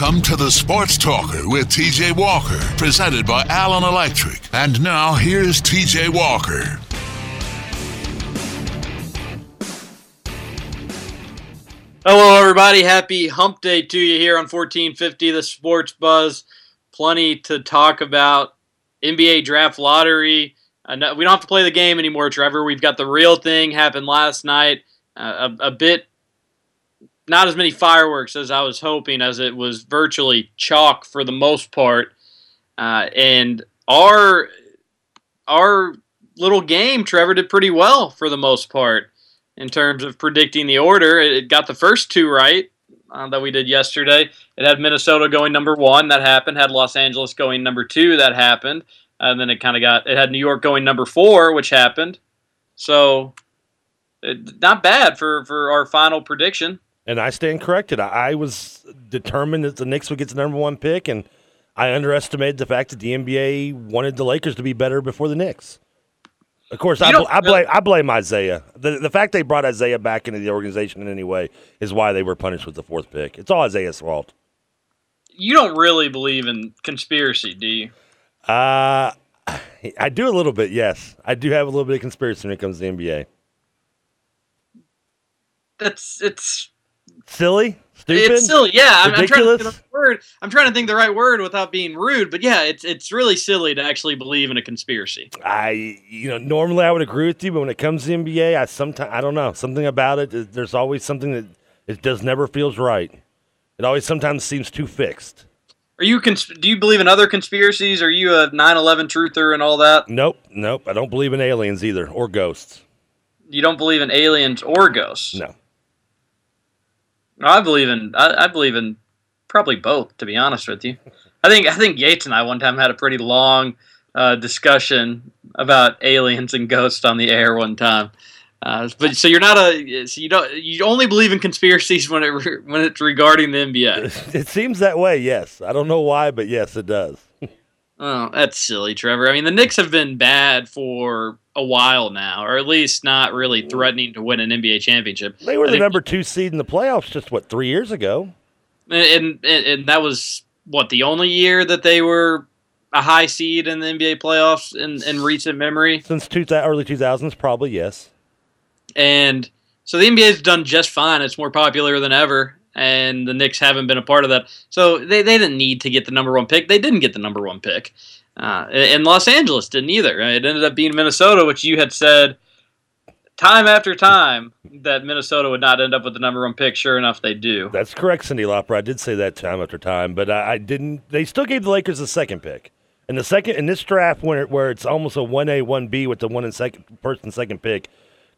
Come to the Sports Talker with TJ Walker, presented by Allen Electric. And now here's TJ Walker. Hello, everybody. Happy hump day to you here on 1450 The Sports Buzz. Plenty to talk about. NBA draft lottery. Uh, we don't have to play the game anymore, Trevor. We've got the real thing happened last night. Uh, a, a bit not as many fireworks as I was hoping, as it was virtually chalk for the most part. Uh, and our our little game, Trevor did pretty well for the most part in terms of predicting the order. It got the first two right uh, that we did yesterday. It had Minnesota going number one, that happened. Had Los Angeles going number two, that happened. And then it kind of got it had New York going number four, which happened. So it, not bad for for our final prediction and I stand corrected. I, was determined that the Knicks would get the number one pick, and I underestimated the fact that the NBA wanted the Lakers to be better before the Knicks. Of course, I, bl- I, blame I blame Isaiah. The the fact they brought Isaiah back into the organization in any way is why they were punished with the fourth pick. It's all Isaiah's fault. You don't really believe in conspiracy, do you? Uh I do a little bit. Yes, I do have a little bit of conspiracy when it comes to the NBA. That's it's silly, stupid. It's silly. Yeah, I'm, I'm, trying to think the word. I'm trying to think the right word without being rude. But yeah, it's it's really silly to actually believe in a conspiracy. I you know normally I would agree with you, but when it comes to NBA, I sometimes I don't know something about it. There's always something that it does never feels right. It always sometimes seems too fixed. Are you cons- do you believe in other conspiracies? Are you a 9/11 truther and all that? Nope, nope. I don't believe in aliens either or ghosts. You don't believe in aliens or ghosts? No. I believe in I, I, believe in probably both. To be honest with you, I think I think Yates and I one time had a pretty long uh, discussion about aliens and ghosts on the air one time. Uh, but so you're not a so you don't you only believe in conspiracies when it when it's regarding the NBA. It seems that way. Yes, I don't know why, but yes, it does. Oh, that's silly, Trevor. I mean, the Knicks have been bad for a while now, or at least not really mm. threatening to win an NBA championship. They were the number two seed in the playoffs just what three years ago, and, and and that was what the only year that they were a high seed in the NBA playoffs in, in recent memory since two, early two thousands, probably yes. And so the NBA's done just fine. It's more popular than ever, and the Knicks haven't been a part of that. So they, they didn't need to get the number one pick. They didn't get the number one pick. Uh, and Los Angeles didn't either. It ended up being Minnesota, which you had said time after time that Minnesota would not end up with the number one pick. Sure enough, they do. That's correct, Cyndi Lauper. I did say that time after time, but I, I didn't. They still gave the Lakers the second pick. And the second in this draft, where where it's almost a one A one B with the one and second first and second pick,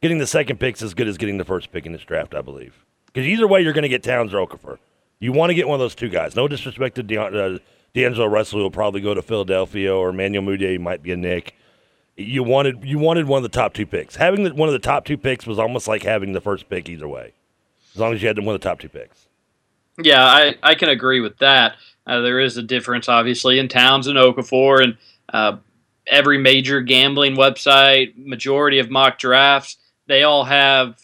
getting the second pick is as good as getting the first pick in this draft, I believe. Because either way, you're going to get Towns or Okafor. You want to get one of those two guys. No disrespect to Deont- uh, D'Angelo Russell will probably go to Philadelphia, or Emmanuel Mudiay might be a Knick. You wanted you wanted one of the top two picks. Having the, one of the top two picks was almost like having the first pick either way, as long as you had one of the top two picks. Yeah, I, I can agree with that. Uh, there is a difference, obviously, in Towns and Okafor, and uh, every major gambling website, majority of mock drafts, they all have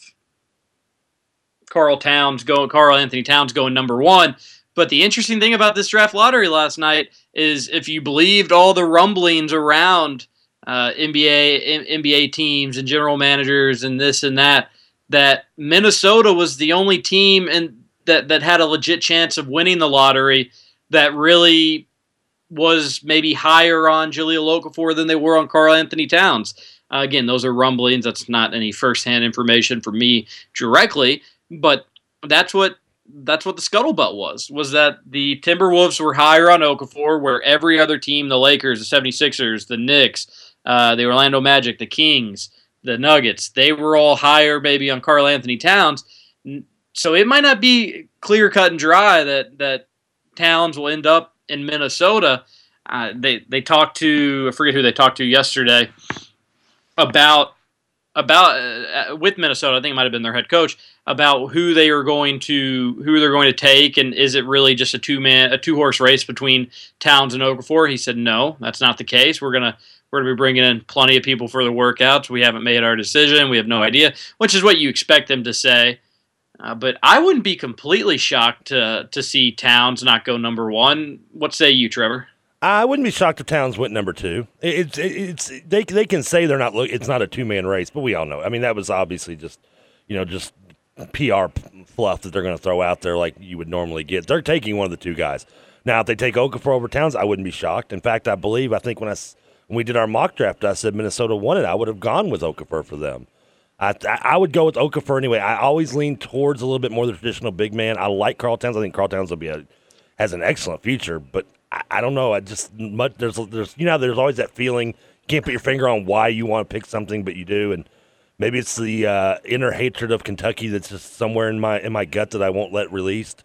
Karl Towns going, Karl-Anthony Towns going number one. But the interesting thing about this draft lottery last night is if you believed all the rumblings around uh, NBA NBA teams and general managers and this and that, that Minnesota was the only team and that that had a legit chance of winning the lottery that really was maybe higher on Jahlil Okafor than they were on Karl-Anthony Towns. Uh, again, those are rumblings. That's not any firsthand information from me directly, but that's what that's what the scuttlebutt was was that the Timberwolves were higher on Okafor where every other team the Lakers the 76ers the Knicks uh, the Orlando Magic the Kings the Nuggets they were all higher maybe on Karl-Anthony Towns. So it might not be clear cut and dry that that Towns will end up in Minnesota. Uh, they they talked to I forget who they talked to yesterday about about uh, uh, with Minnesota. I think it might have been their head coach about who they are going to who they're going to take, and is it really just a two man a two horse race between Towns and Okafor? He said no, that's not the case. We're gonna we're gonna be bringing in plenty of people for the workouts. We haven't made our decision. We have no idea, which is what you expect them to say. Uh, but I wouldn't be completely shocked to to see Towns not go number one. What say you, Trevor? I wouldn't be shocked if Towns went number two. It's it's they they can say they're not look. It's not a two man race, but we all know. I mean, that was obviously just you know just PR fluff that they're going to throw out there like you would normally get. They're taking one of the two guys. Now, if they take Okafor over Towns, I wouldn't be shocked. In fact, I believe I think when I when we did our mock draft, I said Minnesota won it. I would have gone with Okafor for them. I, I would go with Okafor anyway. I always lean towards a little bit more the traditional big man. I like Karl Towns. I think Karl Towns will be a, has an excellent future, but I, I don't know. I just much, there's there's you know there's always that feeling you can't put your finger on why you want to pick something, but you do, and maybe it's the uh, inner hatred of Kentucky that's just somewhere in my in my gut that I won't let released.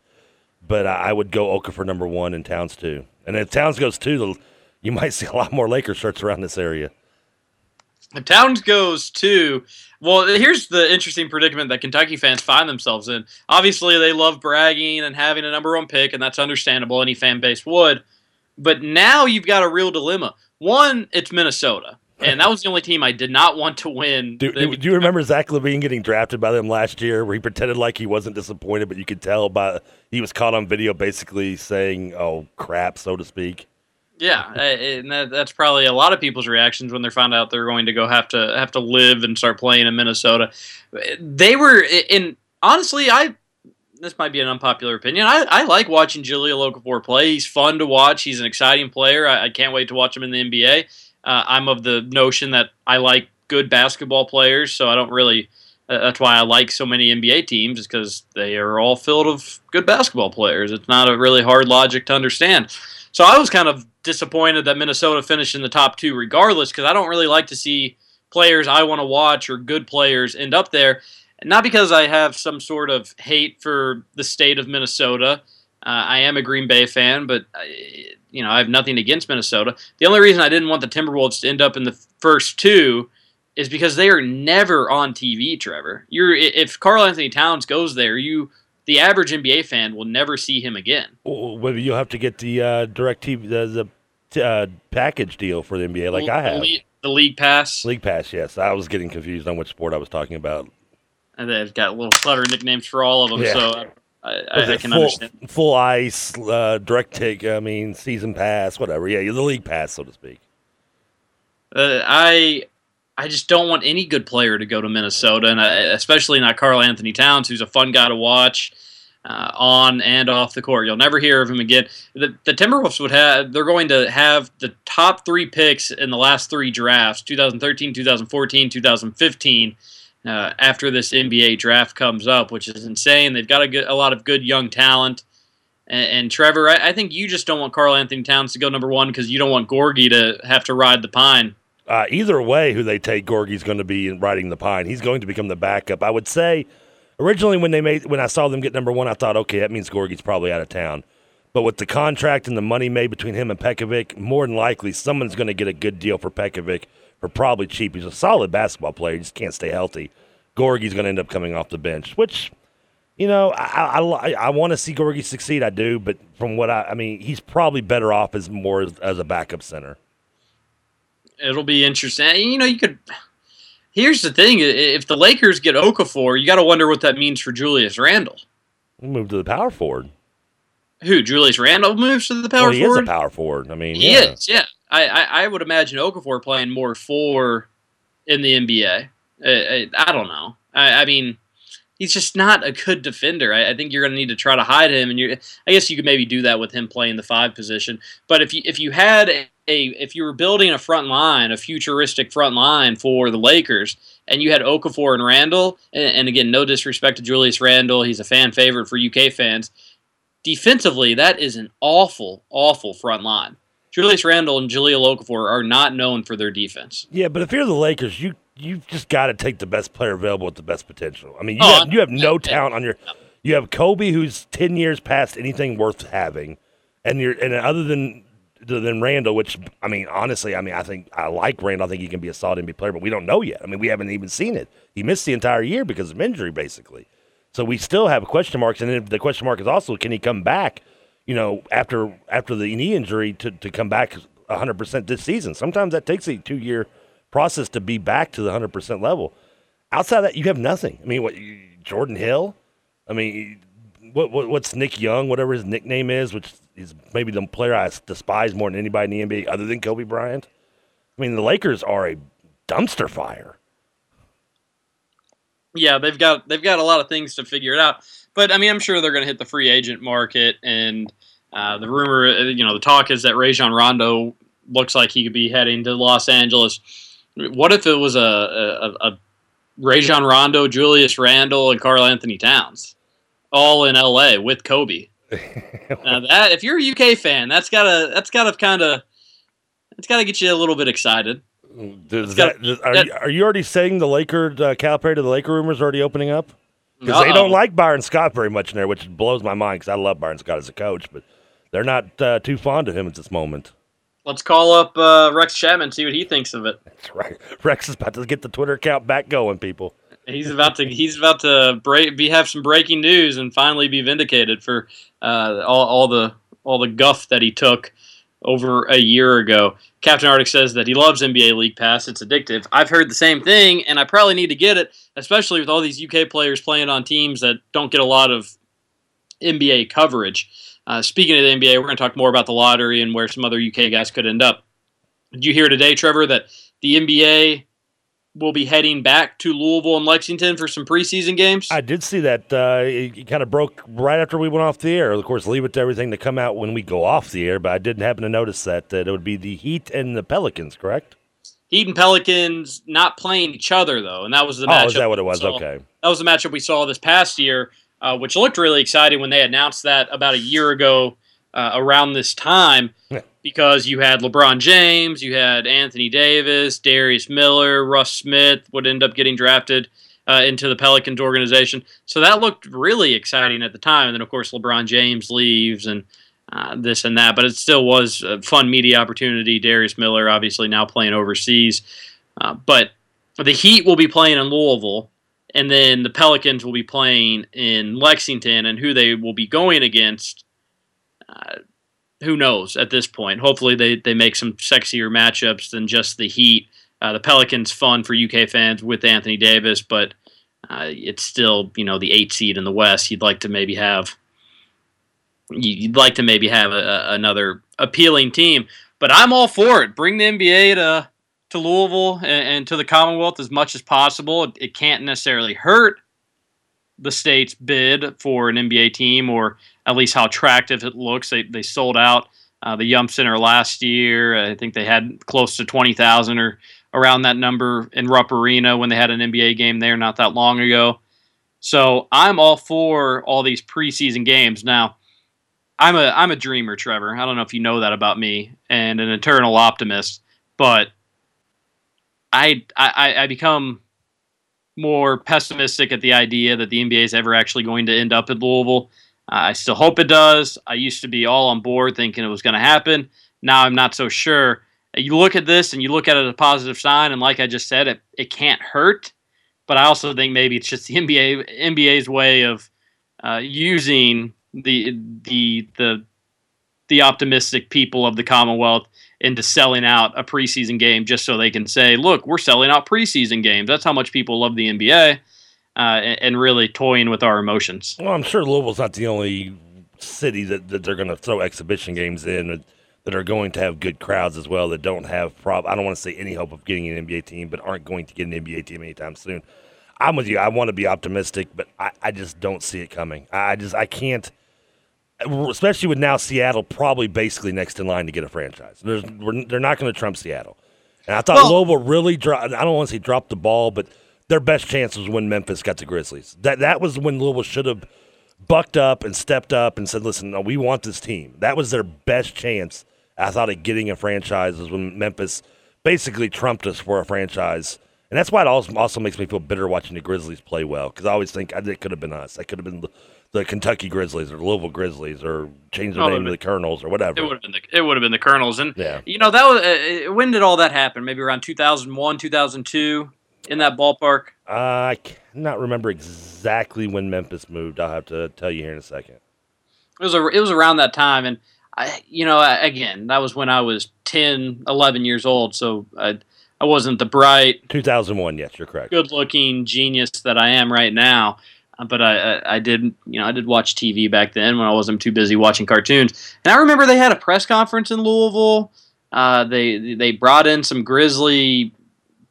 But I, I would go Okafor number one and Towns two, and if Towns goes two, you might see a lot more Lakers shirts around this area. If Towns goes to, well, here's the interesting predicament that Kentucky fans find themselves in. Obviously, they love bragging and having a number one pick, and that's understandable. Any fan base would. But now you've got a real dilemma. One, it's Minnesota. And that was the only team I did not want to win. Do, do, do you remember Zach LaVine getting drafted by them last year, where he pretended like he wasn't disappointed, but you could tell by he was caught on video basically saying, "Oh crap," so to speak. Yeah, and that, that's probably a lot of people's reactions when they found out they're going to go have to have to live and start playing in Minnesota. They were, in honestly, I this might be an unpopular opinion. I, I like watching Jahlil Okafor play. He's fun to watch. He's an exciting player. I, I can't wait to watch him in the NBA. Uh, I'm of the notion that I like good basketball players, so I don't really. Uh, that's why I like so many NBA teams, is because they are all filled of good basketball players. It's not a really hard logic to understand. So I was kind of disappointed that Minnesota finished in the top two, regardless, because I don't really like to see players I want to watch or good players end up there. Not because I have some sort of hate for the state of Minnesota. Uh, I am a Green Bay fan, but I, you know I have nothing against Minnesota. The only reason I didn't want the Timberwolves to end up in the first two is because they are never on TV. Trevor, you're if Karl-Anthony Towns goes there, you the average NBA fan will never see him again. Well, you'll have to get the uh, DirecTV the, the uh, package deal for the NBA, like the, I have. The league pass. League pass, yes. I was getting confused on which sport I was talking about. And they've got little clutter nicknames for all of them, yeah. so I, I, I can full, understand. Full ice, uh, direct take. I mean, season pass, whatever. Yeah, the league pass, so to speak. Uh, I I just don't want any good player to go to Minnesota, and I, especially not Karl-Anthony Towns, who's a fun guy to watch uh, on and off the court. You'll never hear of him again. The, the Timberwolves would have they're going to have the top three picks in the last three drafts: 2013, 2014, 2015. Uh, after this NBA draft comes up, which is insane. They've got a, good, a lot of good young talent. And, and Trevor, I, I, think you just don't want Karl-Anthony Towns to go number one because you don't want Gorgui to have to ride the pine. Uh, either way, who they take, Gorgui's going to be riding the pine. He's going to become the backup. I would say originally when they made when I saw them get number one, I thought, okay, that means Gorgui's probably out of town. But with the contract and the money made between him and Pekovic, more than likely someone's going to get a good deal for Pekovic for probably cheap. He's a solid basketball player. He just can't stay healthy. Gorgui's going to end up coming off the bench, which, you know, I I, I want to see Gorgui succeed. I do, but from what I, I mean, he's probably better off as more as, as a backup center. It'll be interesting. You know, you could Here's the thing: if the Lakers get Okafor, you got to wonder what that means for Julius Randle. Move to the power forward. Who Julius Randle moves to the power well, he forward? He is a power forward. I mean, he yeah. is. Yeah, I, I, I would imagine Okafor playing more four in the NBA. I, I, I don't know. I, I mean, he's just not a good defender. I, I think you're going to need to try to hide him, and you I guess you could maybe do that with him playing the five position. But if you if you had a, if you were building a front line, a futuristic front line for the Lakers, and you had Okafor and Randle, and, and again, no disrespect to Julius Randle, he's a fan favorite for UK fans. Defensively, that is an awful, awful front line. Julius Randle and Jahlil Okafor are not known for their defense. Yeah, but if you're the Lakers, you you've just got to take the best player available with the best potential. I mean, you, oh, have, you have no talent on your. You have Kobe, who's ten years past anything worth having, and you're and other than than Randle, which I mean, honestly, I mean, I think I like Randle. I think he can be a solid NBA player, but we don't know yet. I mean, we haven't even seen it. He missed the entire year because of injury, basically. So we still have question marks, and then the question mark is also can he come back? You know, after after the knee injury to to come back 100 percent this season. Sometimes that takes a two year process to be back to the 100% level. Outside that, you have nothing. I mean, what Jordan Hill, I mean, what, what what's Nick Young, whatever his nickname is, which is maybe the player I despise more than anybody in the NBA other than Kobe Bryant. I mean, the Lakers are a dumpster fire. Yeah, they've got they've got a lot of things to figure it out. But I mean, I'm sure they're going to hit the free agent market, and uh, the rumor, uh, you know, the talk is that Rajon Rondo looks like he could be heading to Los Angeles. What if it was a, a, a Rajon Rondo, Julius Randle, and Karl-Anthony Towns, all in L.A. with Kobe? now that if you're a UK fan, that's gotta that's gotta kind of it's gotta get you a little bit excited. Does that, does, are, that, you, are you already saying the Laker uh, Calipari to the Laker rumors already opening up? Because they don't like Byron Scott very much in there, which blows my mind because I love Byron Scott as a coach, but they're not uh, too fond of him at this moment. Let's call up uh, Rex Chapman, see what he thinks of it. That's right. Rex is about to get the Twitter account back going, people. He's about to he's about to break, be have some breaking news and finally be vindicated for uh, all, all the all the guff that he took over a year ago. Captain Arctic says that he loves NBA League Pass. It's addictive. I've heard the same thing, and I probably need to get it, especially with all these UK players playing on teams that don't get a lot of NBA coverage. Uh, speaking of the NBA, we're going to talk more about the lottery and where some other UK guys could end up. Did you hear today, Trevor, that the NBA will be heading back to Louisville and Lexington for some preseason games? I did see that. Uh, it kind of broke right after we went off the air. Of course, leave it to everything to come out when we go off the air, but I didn't happen to notice that, that it would be the Heat and the Pelicans, correct? Heat and Pelicans not playing each other, though, and that was the matchup. Oh, is that what it was? Okay. That was the matchup we saw this past year uh, which looked really exciting when they announced that about a year ago uh, around this time. Because you had LeBron James, you had Anthony Davis, Darius Miller, Russ Smith would end up getting drafted uh, into the Pelicans organization. So that looked really exciting at the time. And then, of course, LeBron James leaves and uh, this and that. But it still was a fun media opportunity. Darius Miller, obviously, now playing overseas. Uh, but the Heat will be playing in Louisville and then the Pelicans will be playing in Lexington, and who they will be going against, who knows at this point. Hopefully, they, they make some sexier matchups than just the Heat. Uh, the Pelicans fun for UK fans with Anthony Davis, but uh, it's still you know the eight seed in the West. You'd like to maybe have you'd like to maybe have a, a, another appealing team, but I'm all for it. Bring the NBA to to Louisville and, and, to the Commonwealth as much as possible. It, it, can't necessarily hurt the state's bid for an NBA team or at least how attractive it looks. They, they sold out uh, the Yum Center last year. I think they had close to 20,000 or around that number in Rupp Arena when they had an NBA game there not that long ago. So I'm all for all these preseason games. Now, I'm a I'm a dreamer, Trevor. I don't know if you know that about me, and an eternal optimist. But I, I I become more pessimistic at the idea that the NBA is ever actually going to end up at Louisville. Uh, I still hope it does. I used to be all on board thinking it was going to happen. Now I'm not so sure. You look at this and you look at it as a positive sign, and like I just said, it it can't hurt. But I also think maybe it's just the NBA NBA's way of uh, using the the the the optimistic people of the Commonwealth into selling out a preseason game just so they can say, look, we're selling out preseason games. That's how much people love the NBA uh, and, really toying with our emotions. Well, I'm sure Louisville's not the only city that, that they're going to throw exhibition games in that are going to have good crowds as well that don't have prob I don't want to say any hope of getting an NBA team but aren't going to get an NBA team anytime soon. I'm with you. I want to be optimistic, but I, I just don't see it coming. I just I can't especially with now Seattle probably basically next in line to get a franchise. There's, they're not going to trump Seattle. And I thought well, Louisville really dropped. I don't want to say dropped the ball, but their best chance was when Memphis got the Grizzlies. That that was when Louisville should have bucked up and stepped up and said, "Listen, no, we want this team." That was their best chance. I thought of getting a franchise was when Memphis basically trumped us for a franchise. And that's why it also, also makes me feel bitter watching the Grizzlies play well because I always think it could have been us. It could have been the Kentucky Grizzlies or Louisville Grizzlies or change the oh, name to the Colonels or whatever. It would have been the it would have been the Colonels, and yeah. you know that was uh, when did all that happen? Maybe around two thousand one, two thousand two, in that ballpark. Uh, I cannot remember exactly when Memphis moved. I'll have to tell you here in a second. It was a, it was around that time, and I you know again that was when I was 10, 11 years old, so I I wasn't the bright two thousand one. Yes, you're correct. Good looking genius that I am right now. But I, I, I did you know I did watch TV back then when I wasn't too busy watching cartoons. And I remember they had a press conference in Louisville. Uh, they they brought in some Grizzly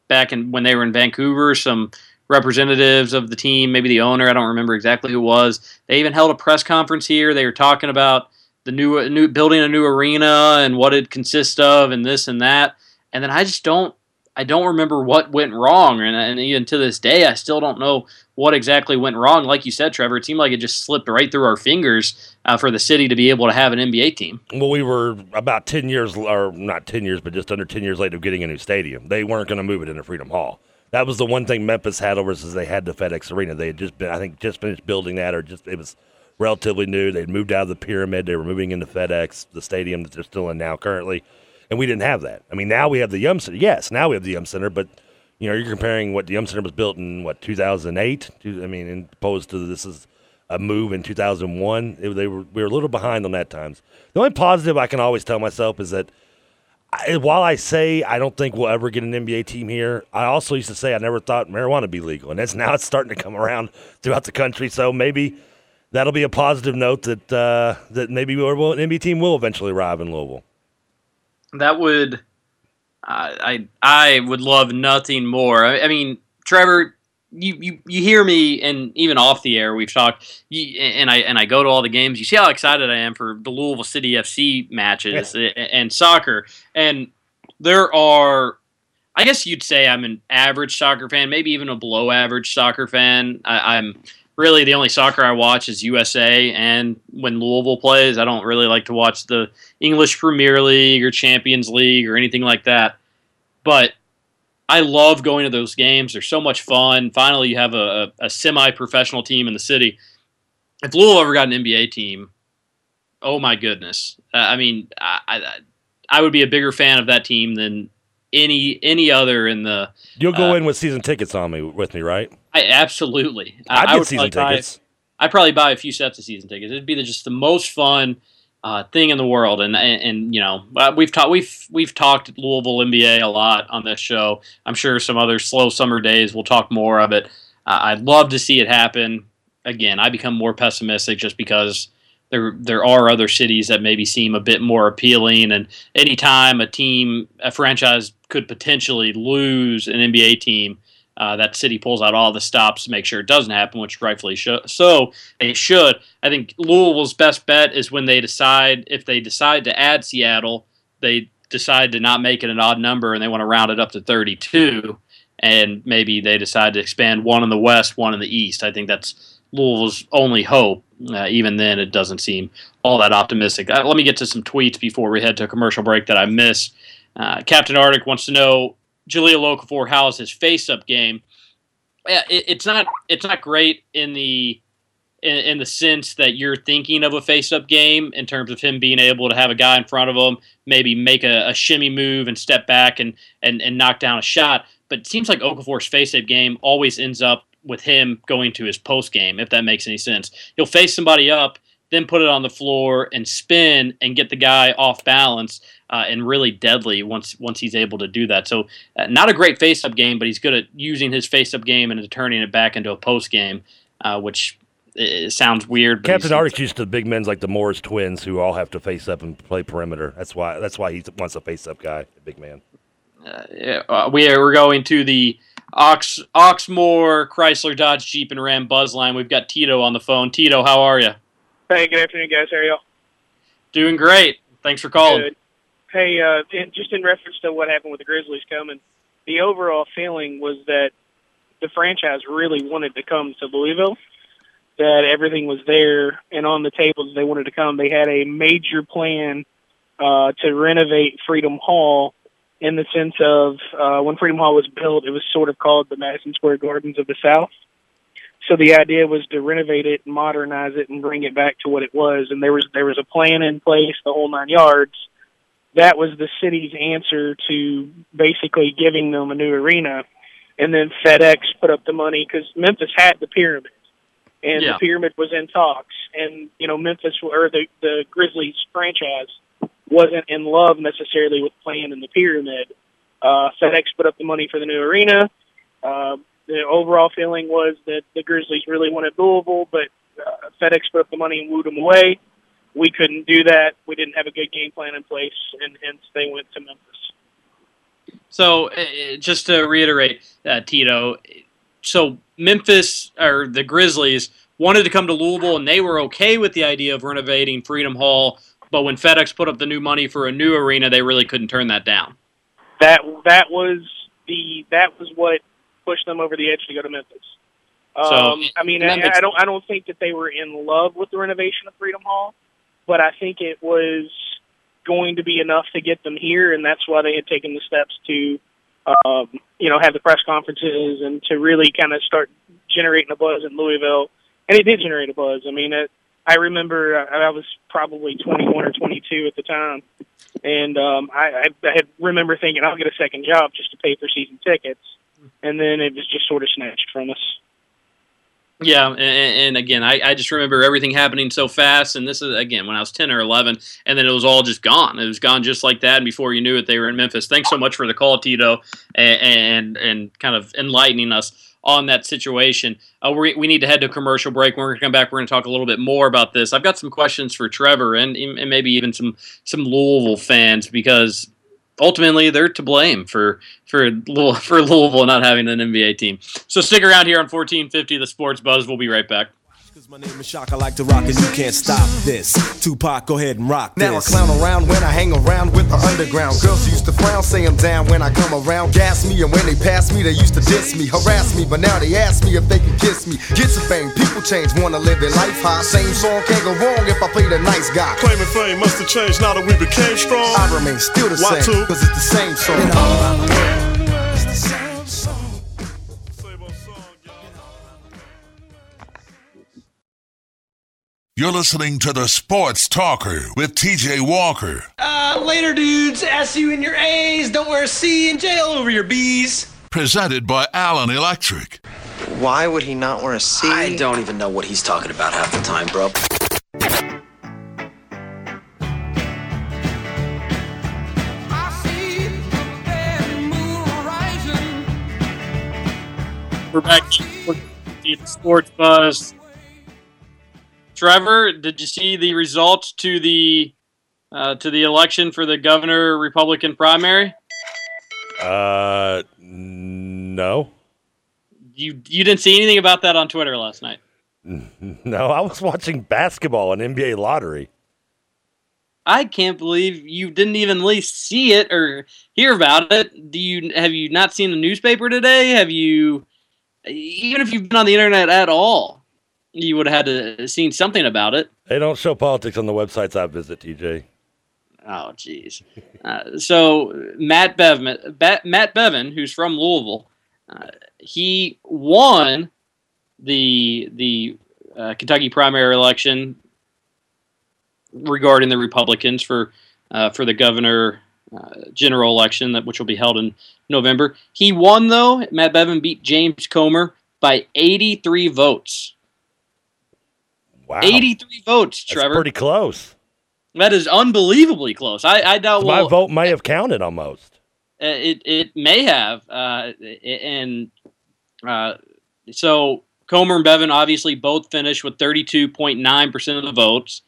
back in when they were in Vancouver. Some representatives of the team, maybe the owner. I don't remember exactly who was. They even held a press conference here. They were talking about the new new building a new arena and what it consists of and this and that. And then I just don't I don't remember what went wrong, and, and, even to this day, I still don't know what exactly went wrong. Like you said, Trevor, it seemed like it just slipped right through our fingers uh, for the city to be able to have an NBA team. Well, we were about ten years, or not ten years, but just under ten years late of getting a new stadium. They weren't going to move it into Freedom Hall. That was the one thing Memphis had over us is they had the FedEx Arena. They had just been, I think, just finished building that, or just it was relatively new. They'd moved out of the pyramid. They were moving into FedEx, the stadium that they're still in now currently and we didn't have that. I mean, now we have the Yum Center. Yes, now we have the Yum Center, but you know, you're comparing what the Yum Center was built in what 2008. I mean, opposed to this is a move in 2001. It, they were we were a little behind on that times. The only positive I can always tell myself is that I, while I say I don't think we'll ever get an NBA team here, I also used to say I never thought marijuana would be legal, and that's now it's starting to come around throughout the country. So maybe that'll be a positive note that uh, that maybe an NBA team will eventually arrive in Louisville that would I I would love nothing more. I, I, mean, Trevor, you, you you hear me, and even off the air, we've talked. You, and I and I go to all the games. You see how excited I am for the Louisville City FC matches yeah. and, and soccer. And there are, I guess you'd say I'm an average soccer fan, maybe even a below average soccer fan. I, I'm really the only soccer I watch is USA, and when Louisville plays, I don't really like to watch the English Premier League or Champions League or anything like that. But I love going to those games. They're so much fun. Finally, you have a, a semi-professional team in the city. If Louisville ever got an NBA team, oh my goodness! I mean, I, I, I would be a bigger fan of that team than any any other in the. You'll go uh, in with season tickets on me with me, right? I absolutely. I'd I, get season tickets. Buy, I'd probably buy a few sets of season tickets. It'd be the, just the most fun uh, thing in the world, and and, and you know uh, we've talked we've we've talked Louisville NBA a lot on this show. I'm sure some other slow summer days we'll talk more of it. Uh, I'd love to see it happen. Again, I become more pessimistic just because there there are other cities that maybe seem a bit more appealing. And anytime a team, a franchise could potentially lose an NBA team, uh, that city pulls out all the stops to make sure it doesn't happen, which rightfully should. So they should. I think Louisville's best bet is when they decide if they decide to add Seattle, they decide to not make it an odd number and they want to round it up to 32, and maybe they decide to expand one in the west, one in the east. I think that's Louisville's only hope. Uh, even then, it doesn't seem all that optimistic. Uh, let me get to some tweets before we head to a commercial break that I missed. Uh, Captain Arctic wants to know Jahlil Okafor how's his face-up game. It, it's not it's not great in the in, in, the sense that you're thinking of a face-up game in terms of him being able to have a guy in front of him, maybe make a, a shimmy move and step back and, and and knock down a shot. But it seems like Okafor's face-up game always ends up with him going to his post game, if that makes any sense. He'll face somebody up, then put it on the floor and spin and get the guy off balance uh, and really deadly once once he's able to do that. So uh, not a great face up game, but he's good at using his face up game and turning it back into a post game, uh, which sounds weird. Captain Arctic's used to big men like the Morris twins who all have to face up and play perimeter. That's why that's why he wants a face up guy, a big man. Uh, yeah, uh, we are, we're going to the Ox Oxmoor Chrysler Dodge Jeep and Ram Buzzline. We've got Tito on the phone. Tito, how are you? Hey, good afternoon, guys. How are y'all? Doing great. Thanks for calling. Good. Hey, uh, just in reference to what happened with the Grizzlies coming, the overall feeling was that the franchise really wanted to come to Louisville. That everything was there and on the table that they wanted to come. They had a major plan uh, to renovate Freedom Hall in the sense of uh, when Freedom Hall was built, it was sort of called the Madison Square Gardens of the South. So the idea was to renovate it, modernize it, and bring it back to what it was. And there was there was a plan in place, the whole nine yards. That was the city's answer to basically giving them a new arena. And then FedEx put up the money because Memphis had the pyramid, and yeah. the pyramid was in talks. And you know Memphis or the the Grizzlies franchise wasn't in love necessarily with playing in the pyramid. Uh, FedEx put up the money for the new arena. Uh, the overall feeling was that the Grizzlies really wanted Louisville, but uh, FedEx put up the money and wooed them away. We couldn't do that. We didn't have a good game plan in place, and hence they went to Memphis. So, uh, just to reiterate, uh, Tito, so Memphis or the Grizzlies wanted to come to Louisville, and they were okay with the idea of renovating Freedom Hall. But when FedEx put up the new money for a new arena, they really couldn't turn that down. That that was the that was what pushed them over the edge to go to Memphis. Um, so, I mean, I, I don't I don't think that they were in love with the renovation of Freedom Hall, but I think it was going to be enough to get them here, and that's why they had taken the steps to, um, you know, have the press conferences and to really kind of start generating a buzz in Louisville. And it did generate a buzz. I mean, it, I remember I, I was probably 21 or 22 at the time, and um, I, I, I had remember thinking I'll get a second job just to pay for season tickets, and then it was just sort of snatched from us. Yeah, and, and again, I, I, just remember everything happening so fast. And this is again when I was ten or eleven, and then it was all just gone. It was gone just like that. And before you knew it, they were in Memphis. Thanks so much for the call, Tito, and and, and kind of enlightening us on that situation. Uh, we, we need to head to a commercial break. When we're going to come back, we're going to talk a little bit more about this. I've got some questions for Trevor and, and maybe even some some Louisville fans because ultimately they're to blame for for for Louisville not having an NBA team. So stick around here on 1450 The Sports Buzz. We'll be right back. Cause my name is Shock, I like to rock and you can't stop this. Tupac, go ahead and rock now this. Now I clown around when I hang around with the underground. Girls used to frown, say I'm down when I come around. Gas me, and when they pass me, they used to diss me, harass me. But now they ask me if they can kiss me. Get some fame, people change, wanna live their life high. Same song can't go wrong if I play the nice guy. Claiming fame must have changed now that we became strong. I remain still the Why same, cause it's the same song. You're listening to the Sports Talker with TJ Walker. Uh, later, dudes. S you in your A's. Don't wear a C and J all over your B's. Presented by Allen Electric. Why would he not wear a C? I don't even know what he's talking about half the time, bro. We're back to the Sports Buzz. Trevor, did you see the results to the uh, to the election for the governor Republican primary? Uh, no. You you didn't see anything about that on Twitter last night? No, I was watching basketball and NBA lottery. I can't believe you didn't even at least see it or hear about it. Do you have you not seen the newspaper today? Have you even if you've been on the internet at all? You would have had to seen something about it. They don't show politics on the websites I visit, TJ. Oh, jeez. Uh, so Matt Bevin, Matt Bevin, who's from Louisville, uh, he won the the uh, Kentucky primary election regarding the Republicans for uh, for the governor uh, general election that which will be held in November. He won though. Matt Bevin beat James Comer by 83 votes. Wow. 83 votes, Trevor. That's pretty close. That is unbelievably close. I, I doubt. So my vote may have counted almost. Uh, it it may have, uh, and uh, so Comer and Bevin obviously both finished with 32.9 percent of the votes.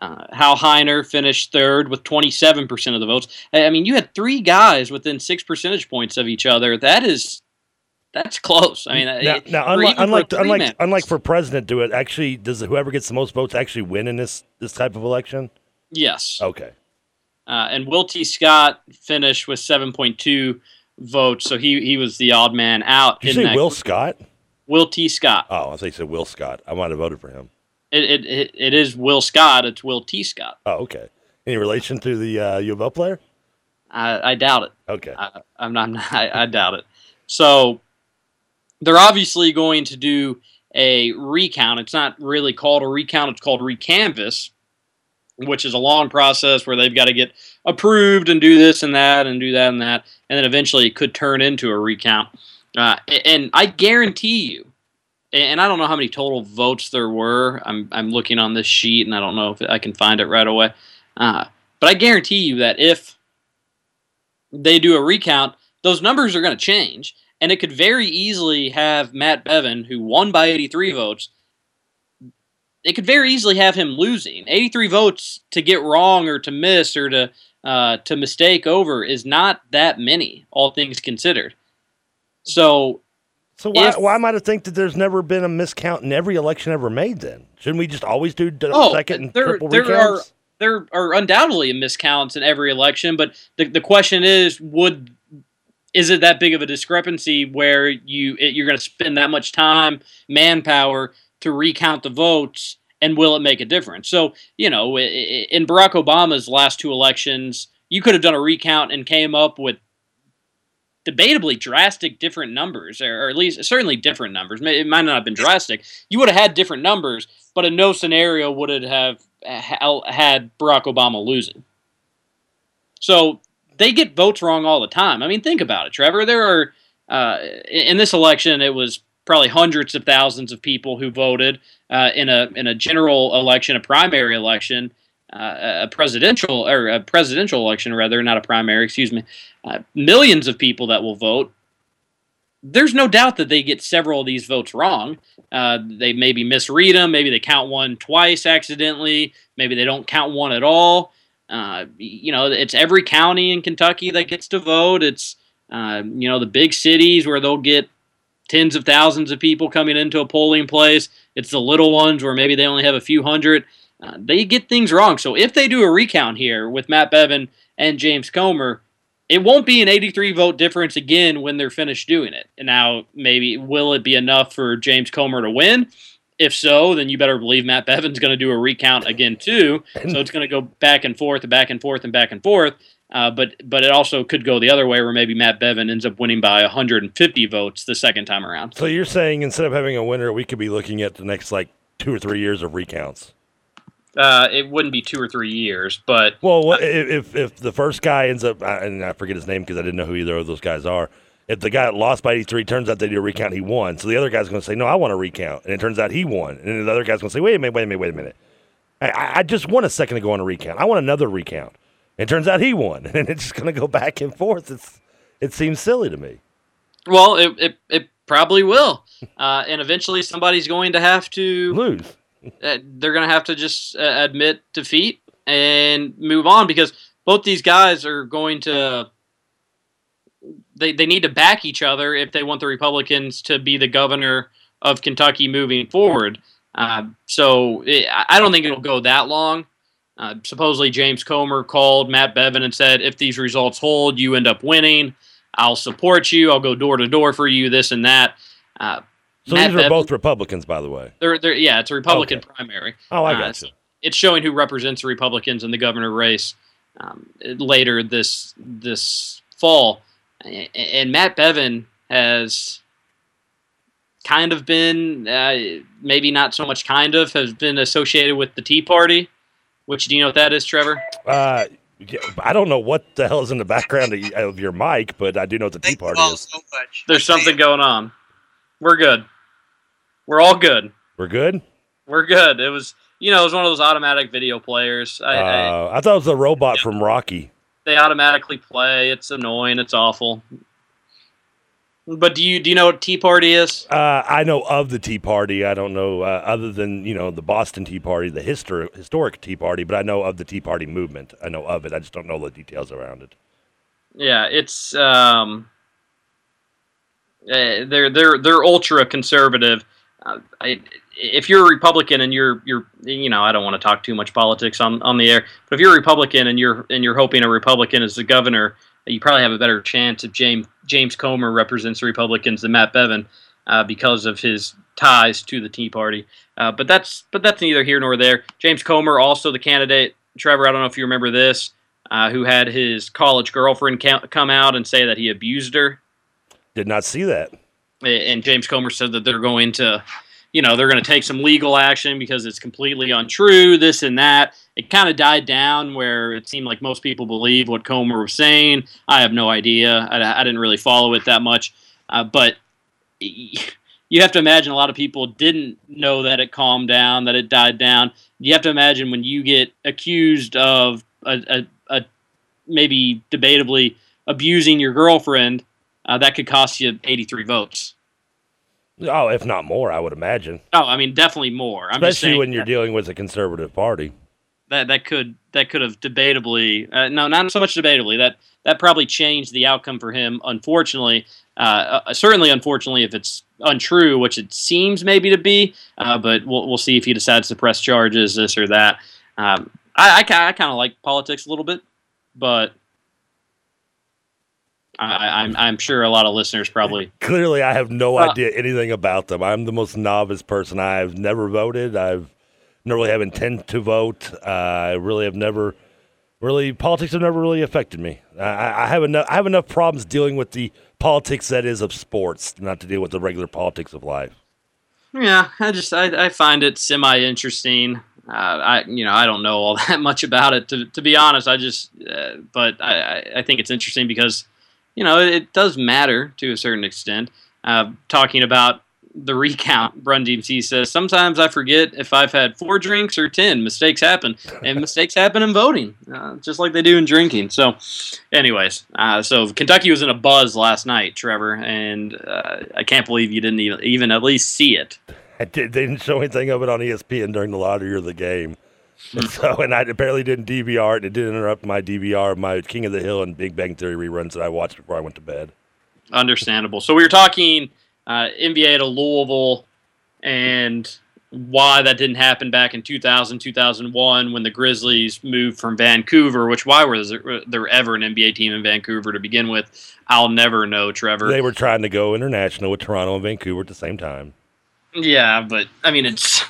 Uh, Hal Heiner finished third with 27 percent of the votes. I mean, you had three guys within six percentage points of each other. That is that's close. I mean, now, it, now unlike unlike unlike, unlike for president, do it actually does whoever gets the most votes actually win in this this type of election? Yes. Okay. Uh, and Will T. Scott finished with seven point two votes, so he he was the odd man out. Did you say Will Scott? Will T. Scott. Oh, I think you said Will Scott. I might have voted for him. It, it, it, it is Will Scott. It's Will T. Scott. Oh, okay. Any relation to the uh, U of L player? I, I doubt it. Okay. I, am not. I, I doubt it. So they're obviously going to do a recount. It's not really called a recount, it's called recanvass, which is a long process where they've got to get approved and do this and that and do that and that. And then eventually it could turn into a recount. Uh, and I guarantee you, and I don't know how many total votes there were. I'm, I'm looking on this sheet and I don't know if I can find it right away. Uh, but I guarantee you that if they do a recount, those numbers are going to change and it could very easily have Matt Bevin, who won by 83 votes, it could very easily have him losing. 83 votes to get wrong or to miss or to uh, to mistake over is not that many, all things considered. So, so why, if, why am I to think that there's never been a miscount in every election ever made? Then shouldn't we just always do oh, second and there, triple there recounts? Are, there are undoubtedly miscounts in every election, but the, the question is, would is it that big of a discrepancy where you it, you're going to spend that much time, manpower to recount the votes? and will it make a difference? So, you know, in Barack Obama's last two elections, you could have done a recount and came up with debatably drastic different numbers, or at least certainly different numbers. It might not have been drastic. You would have had different numbers, but in no scenario would it have had Barack Obama losing. So they get votes wrong all the time. I mean, think about it, Trevor. There are uh, in this election, it was probably hundreds of thousands of people who voted uh, in a in a general election, a primary election, uh, a presidential or a presidential election rather, not a primary. Excuse me. Uh, millions of people that will vote. There's no doubt that they get several of these votes wrong. Uh, they maybe misread them. Maybe they count one twice accidentally. Maybe they don't count one at all. Uh, you know, it's every county in Kentucky that gets to vote. It's uh, you know the big cities where they'll get tens of thousands of people coming into a polling place. It's the little ones where maybe they only have a few hundred. Uh, they get things wrong. So if they do a recount here with Matt Bevin and James Comer, it won't be an 83 vote difference again when they're finished doing it. And now, maybe will it be enough for James Comer to win? If so, then you better believe Matt Bevin's going to do a recount again too. So it's going to go back and forth and back and forth and back and forth. Uh, but but it also could go the other way where maybe Matt Bevin ends up winning by 150 votes the second time around. So you're saying instead of having a winner, we could be looking at the next like two or three years of recounts. Uh, it wouldn't be two or three years, but well, what, if if the first guy ends up, and I forget his name because I didn't know who either of those guys are. If the guy lost by 83 turns out they did a recount, he won. So the other guy's going to say, "No, I want a recount," and it turns out he won. And then the other guy's going to say, "Wait a minute, wait a minute, wait a minute. I, I just won a second ago on a recount. I want another recount." And It turns out he won, and it's just going to go back and forth. It's it seems silly to me. Well, it it, it probably will, uh, and eventually somebody's going to have to lose. Uh, they're going to have to just uh, admit defeat and move on because both these guys are going to. They, they need to back each other if they want the Republicans to be the governor of Kentucky moving forward. Uh, so it, I don't think it'll go that long. Uh, supposedly, James Comer called Matt Bevin and said, if these results hold, you end up winning. I'll support you. I'll go door to door for you, this and that. Uh, so Matt these are Bevin, both Republicans, by the way. They're, they're, yeah, it's a Republican okay. primary. Oh, I got uh, you. It's showing who represents the Republicans in the governor race um, later this this fall. And Matt Bevin has kind of been, uh, maybe not so much kind of, has been associated with the Tea Party which do you know what that is, Trevor? Uh, I don't know what the hell is in the background of your mic, but I do know what the Tea Party is. So There's something going on. We're good. We're all good. We're good. We're good. It was, you know, it was one of those automatic video players. I, uh, I, I thought it was a robot yeah. from Rocky. They automatically play. It's annoying. It's awful. But do you do you know what Tea Party is? Uh, I know of the Tea Party. I don't know uh, other than you know the Boston Tea Party, the histor- historic Tea Party. But I know of the Tea Party movement. I know of it. I just don't know the details around it. Yeah, it's um, uh, they're they're they're ultra conservative. I, if you're a Republican and you're you're you know I don't want to talk too much politics on, on the air, but if you're a Republican and you're and you're hoping a Republican is the governor, you probably have a better chance if James James Comer represents the Republicans than Matt Bevin uh, because of his ties to the Tea Party. Uh, but that's but that's neither here nor there. James Comer, also the candidate. Trevor, I don't know if you remember this, uh, who had his college girlfriend come out and say that he abused her. Did not see that. And James Comer said that they're going to you know, they're going to take some legal action because it's completely untrue, this and that. It kind of died down where it seemed like most people believe what Comer was saying. I have no idea. I, I didn't really follow it that much. Uh, but you have to imagine a lot of people didn't know that it calmed down, that it died down. You have to imagine when you get accused of a, a, a maybe debatably abusing your girlfriend uh, that could cost you 83 votes. Oh, if not more, I would imagine. Oh, I mean, definitely more. I'm Especially when you're dealing with a conservative party. That that could that could have debatably uh, no, not so much debatably that that probably changed the outcome for him. Unfortunately, uh, uh, certainly unfortunately, if it's untrue, which it seems maybe to be, uh, but we'll we'll see if he decides to press charges, this or that. Um, I, I, I kind of like politics a little bit, but I, am I'm, I'm sure a lot of listeners probably. Clearly, I have no uh, idea anything about them. I'm the most novice person. I've never voted. I've never really have intent to vote. Uh, I really have never really politics have never really affected me. I, I, have enough. I have enough problems dealing with the politics that is of sports, not to deal with the regular politics of life. Yeah, I just I, I find it semi interesting. Uh, I you know I don't know all that much about it to to be honest. I just uh, but I I think it's interesting because you know, it does matter to a certain extent. Uh, talking about the recount, Brun DMC says, Sometimes I forget if I've had four drinks or 10. Mistakes happen. And mistakes happen in voting, uh, just like they do in drinking. So, anyways, uh, so Kentucky was in a buzz last night, Trevor, and uh, I can't believe you didn't even, even at least see it. I did, they didn't show anything of it on ESPN during the lottery or the game. so, and I apparently didn't DVR it. It did interrupt my DVR, my King of the Hill and Big Bang Theory reruns that I watched before I went to bed. Understandable. So we were talking uh, NBA to Louisville and why that didn't happen back in 2000, 2001 when the Grizzlies moved from Vancouver, which why was there ever an NBA team in Vancouver to begin with? I'll never know, Trevor. They were trying to go international with Toronto and Vancouver at the same time. Yeah, but I mean, it's,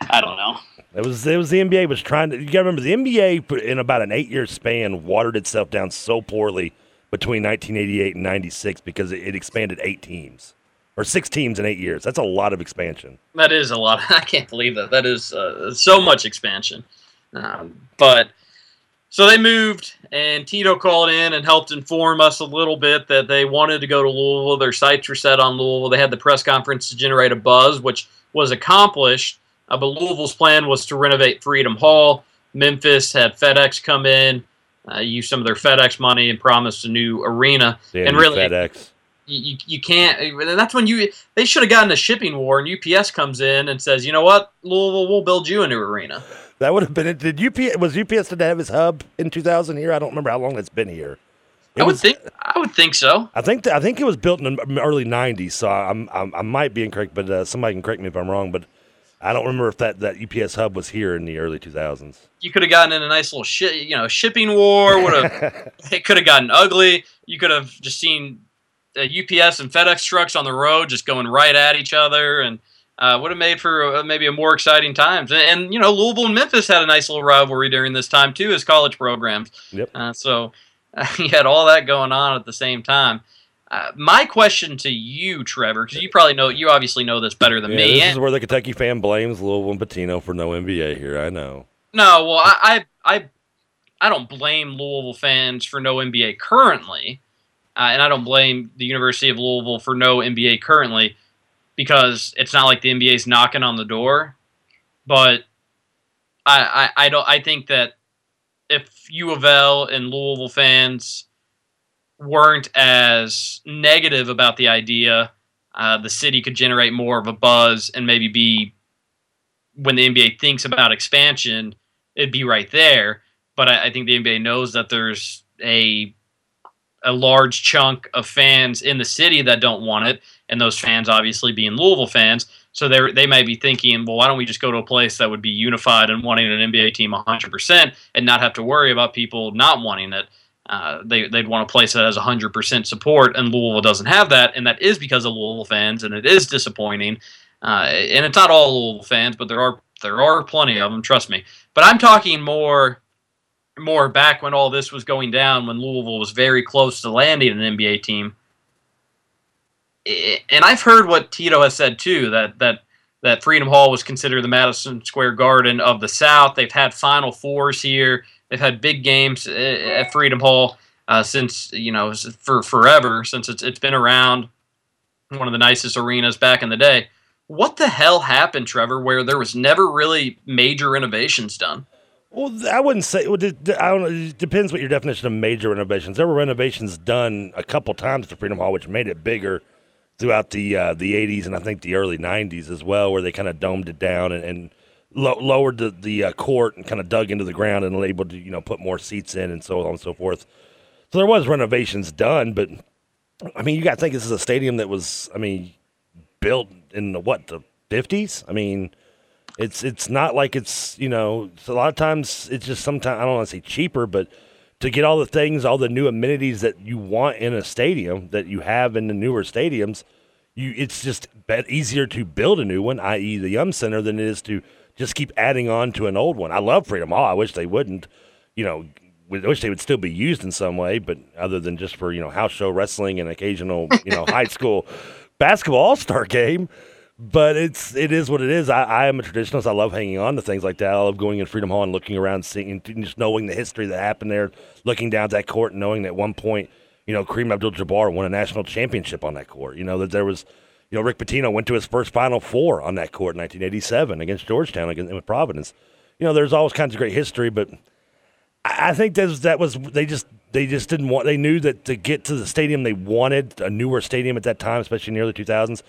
I don't know. It was it was the NBA was trying to. You got to remember the NBA in about an eight year span watered itself down so poorly between 1988 and 96 because it, it expanded eight teams or six teams in eight years. That's a lot of expansion. That is a lot. I can't believe that. That is uh, so much expansion. Um, but so they moved, and Tito called in and helped inform us a little bit that they wanted to go to Louisville. Their sights were set on Louisville. They had the press conference to generate a buzz, which was accomplished uh, but Louisville's plan was to renovate Freedom Hall. Memphis had FedEx come in, uh, use some of their FedEx money, and promised a new arena. Damn and really, FedEx. You, you can't. That's when you they should have gotten a shipping war, and UPS comes in and says, you know what, Louisville, we'll build you a new arena. That would have been it. Did UPS was UPS did have his hub in 2000 here? I don't remember how long it's been here. It I would was, think. I would think so. I think. I think it was built in the early '90s. So I'm, I'm i might be incorrect, but uh, somebody can correct me if I'm wrong. But I don't remember if that, that UPS hub was here in the early 2000s. You could have gotten in a nice little shit, you know, shipping war. Would have it could have gotten ugly. You could have just seen UPS and FedEx trucks on the road just going right at each other, and uh, would have made for a, maybe a more exciting times. And, and, you know, Louisville and Memphis had a nice little rivalry during this time too, as college programs. Yep. Uh, so uh, you had all that going on at the same time. Uh, my question to you, Trevor, because you probably know, you obviously know this better than yeah, me. This is where the Kentucky fan blames Louisville and Pitino for no NBA here. I know. No, well, I, I, I, I don't blame Louisville fans for no NBA currently, uh, and I don't blame the University of Louisville for no NBA currently, because it's not like the NBA is knocking on the door. But I, I, I don't. I think that if U of L and Louisville fans weren't as negative about the idea, uh, the city could generate more of a buzz and maybe be when the NBA thinks about expansion, it'd be right there. But I, I think the NBA knows that there's a a large chunk of fans in the city that don't want it, and those fans obviously being Louisville fans. So they they may be thinking, well, why don't we just go to a place that would be unified and wanting an NBA team 100% and not have to worry about people not wanting it? Uh, they, they'd want a place that has 100% support, and Louisville doesn't have that, and that is because of Louisville fans, and it is disappointing. Uh, and it's not all Louisville fans, but there are there are plenty of them. Trust me. But I'm talking more more back when all this was going down, when Louisville was very close to landing an NBA team. And I've heard what Tito has said too that that that Freedom Hall was considered the Madison Square Garden of the South. They've had Final Fours here. They've had big games at Freedom Hall uh, since you know for forever since it's it's been around. One of the nicest arenas back in the day. What the hell happened, Trevor? Where there was never really major renovations done? Well, I wouldn't say. I don't know. It depends what your definition of major renovations. There were renovations done a couple times to Freedom Hall, which made it bigger throughout the uh, the 80s and I think the early 90s as well, where they kind of domed it down and, and lo- lowered the, the uh, court and kind of dug into the ground and able to you know put more seats in and so on and so forth. So there was renovations done, but I mean, you got to think this is a stadium that was, I mean, built in the, what the 50s. I mean, it's it's not like it's you know. a lot of times it's just sometimes I don't want to say cheaper, but to get all the things, all the new amenities that you want in a stadium that you have in the newer stadiums, you it's just easier to build a new one, i.e., the Yum Center, than it is to just keep adding on to an old one. I love Freedom Hall. I wish they wouldn't. You know, I wish they would still be used in some way, but other than just for you know house show wrestling and occasional you know high school basketball all star game but it's it is what it is. I, I am a traditionalist. I love hanging on to things like that. I love going in Freedom Hall and looking around, seeing and just knowing the history that happened there, looking down at that court and knowing that at one point, you know, Kareem Abdul-Jabbar won a national championship on that court. You know that there was, you know, Rick Pitino went to his first Final Four on that court in 1987 against Georgetown against with Providence. You know, there's always kinds of great history, but I, I think that was, that was they just they just didn't want. They knew that to get to the stadium, they wanted a newer stadium at that time, especially in the early 2000s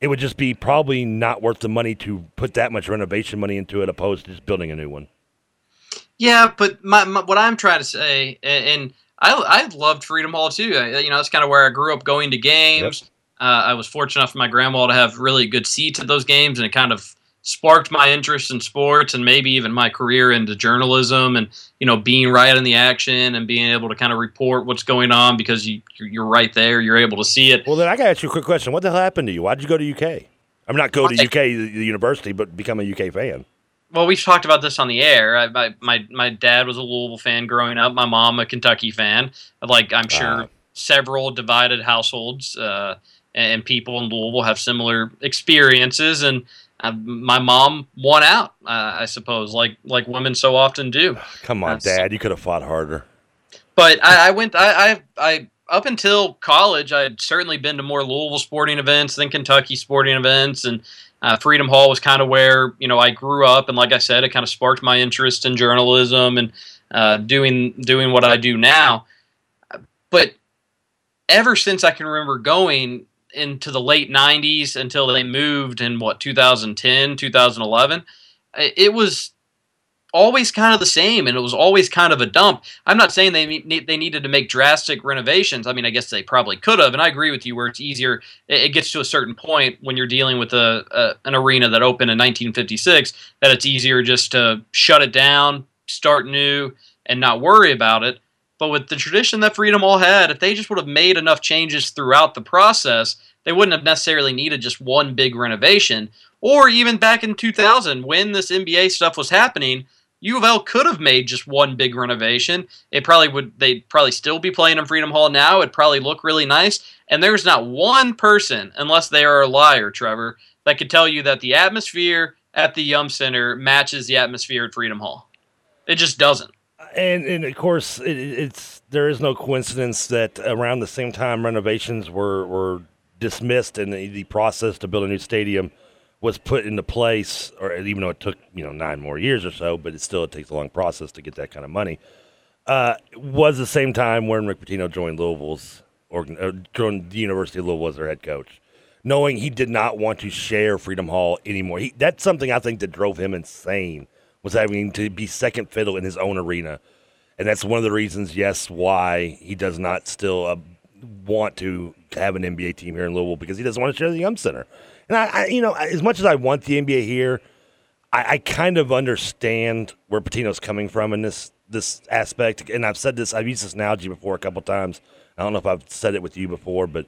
it would just be probably not worth the money to put that much renovation money into it opposed to just building a new one. Yeah, but my, my, what I'm trying to say, and, and I I loved Freedom Hall too. I, you know, that's kind of where I grew up going to games. Yep. Uh, I was fortunate enough for my grandma to have really good seats at those games, and it kind of sparked my interest in sports and maybe even my career into journalism and you know being right in the action and being able to kind of report what's going on because you you're right there you're able to see it. Well then i got to ask you a quick question. What the hell happened to you? Why did you go to uk i'm not go to uk the university but become a uk fan. Well we've talked about this on the air. I, my, my my dad was a louisville fan growing up my mom a kentucky fan. Like i'm sure uh, several divided households uh, and people in louisville have similar experiences and uh, my mom won out, uh, I suppose, like like women so often do. Come on, uh, Dad, you could have fought harder. But I, I went. I, I, I up until college, I had certainly been to more Louisville sporting events than Kentucky sporting events, and uh, Freedom Hall was kind of where you know I grew up, and like I said, it kind of sparked my interest in journalism and uh, doing doing what I do now. But ever since I can remember going, into the late 90s until they moved in what 2010 2011 it was always kind of the same and it was always kind of a dump. I'm not saying they they needed to make drastic renovations. I mean i guess they probably could have and i agree with you where it's easier it gets to a certain point when you're dealing with a, a an arena that opened in 1956 that it's easier just to shut it down start new and not worry about it but with the tradition that Freedom Hall had, if they just would have made enough changes throughout the process, they wouldn't have necessarily needed just one big renovation. Or even back in 2000, when this NBA stuff was happening, U of L could have made just one big renovation. It probably would. They'd probably still be playing in Freedom Hall now. It'd probably look really nice. And there's not one person, unless they are a liar, Trevor, that could tell you that the atmosphere at the Yum Center matches the atmosphere at Freedom Hall. It just doesn't and and of course it, it's there is no coincidence that around the same time renovations were were dismissed and the, the process to build a new stadium was put into place or even though it took you know nine more years or so but it still it takes a long process to get that kind of money. Uh, was the same time when Rick Pitino joined Louisville's or uh, joined the University of Louisville as their head coach knowing he did not want to share Freedom Hall anymore. He, that's something I think that drove him insane was having to be second fiddle in his own arena. And that's one of the reasons, yes, why he does not still uh, want to have an NBA team here in Louisville because he doesn't want to share the Yum Center. And I, I you know, as much as I want the NBA here, I, I, kind of understand where Pitino's coming from in this this aspect. And I've said this, I've used this analogy before a couple times. I don't know if I've said it with you before, but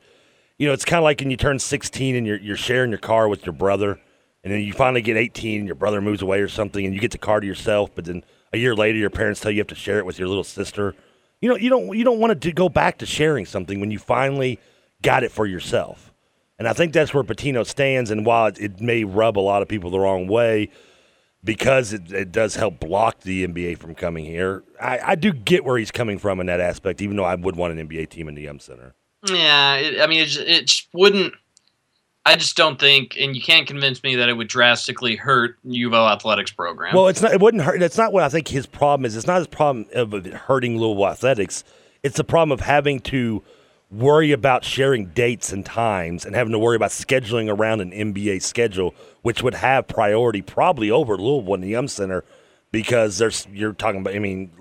you know, it's kind of like when you turn 16 and you're you're sharing your car with your brother and then you finally get 18 and your brother moves away or something and you get the car to yourself but then a year later your parents tell you you have to share it with your little sister. You know you don't you don't want to go back to sharing something when you finally got it for yourself. And i think that's where Pitino stands and while it, may rub a lot of people the wrong way because it, it does help block the nba from coming here I, I do get where he's coming from in that aspect even though i would want an nba team in the Yum Center. Yeah it, i mean it, it wouldn't I just don't think, and you can't convince me that it would drastically hurt U of L athletics program. Well, it's not. It wouldn't hurt. That's not what I think his problem is. It's not his problem of hurting Louisville athletics. It's the problem of having to worry about sharing dates and times and having to worry about scheduling around an NBA schedule, which would have priority probably over Louisville in the Yum Center because there's you're talking about. I mean,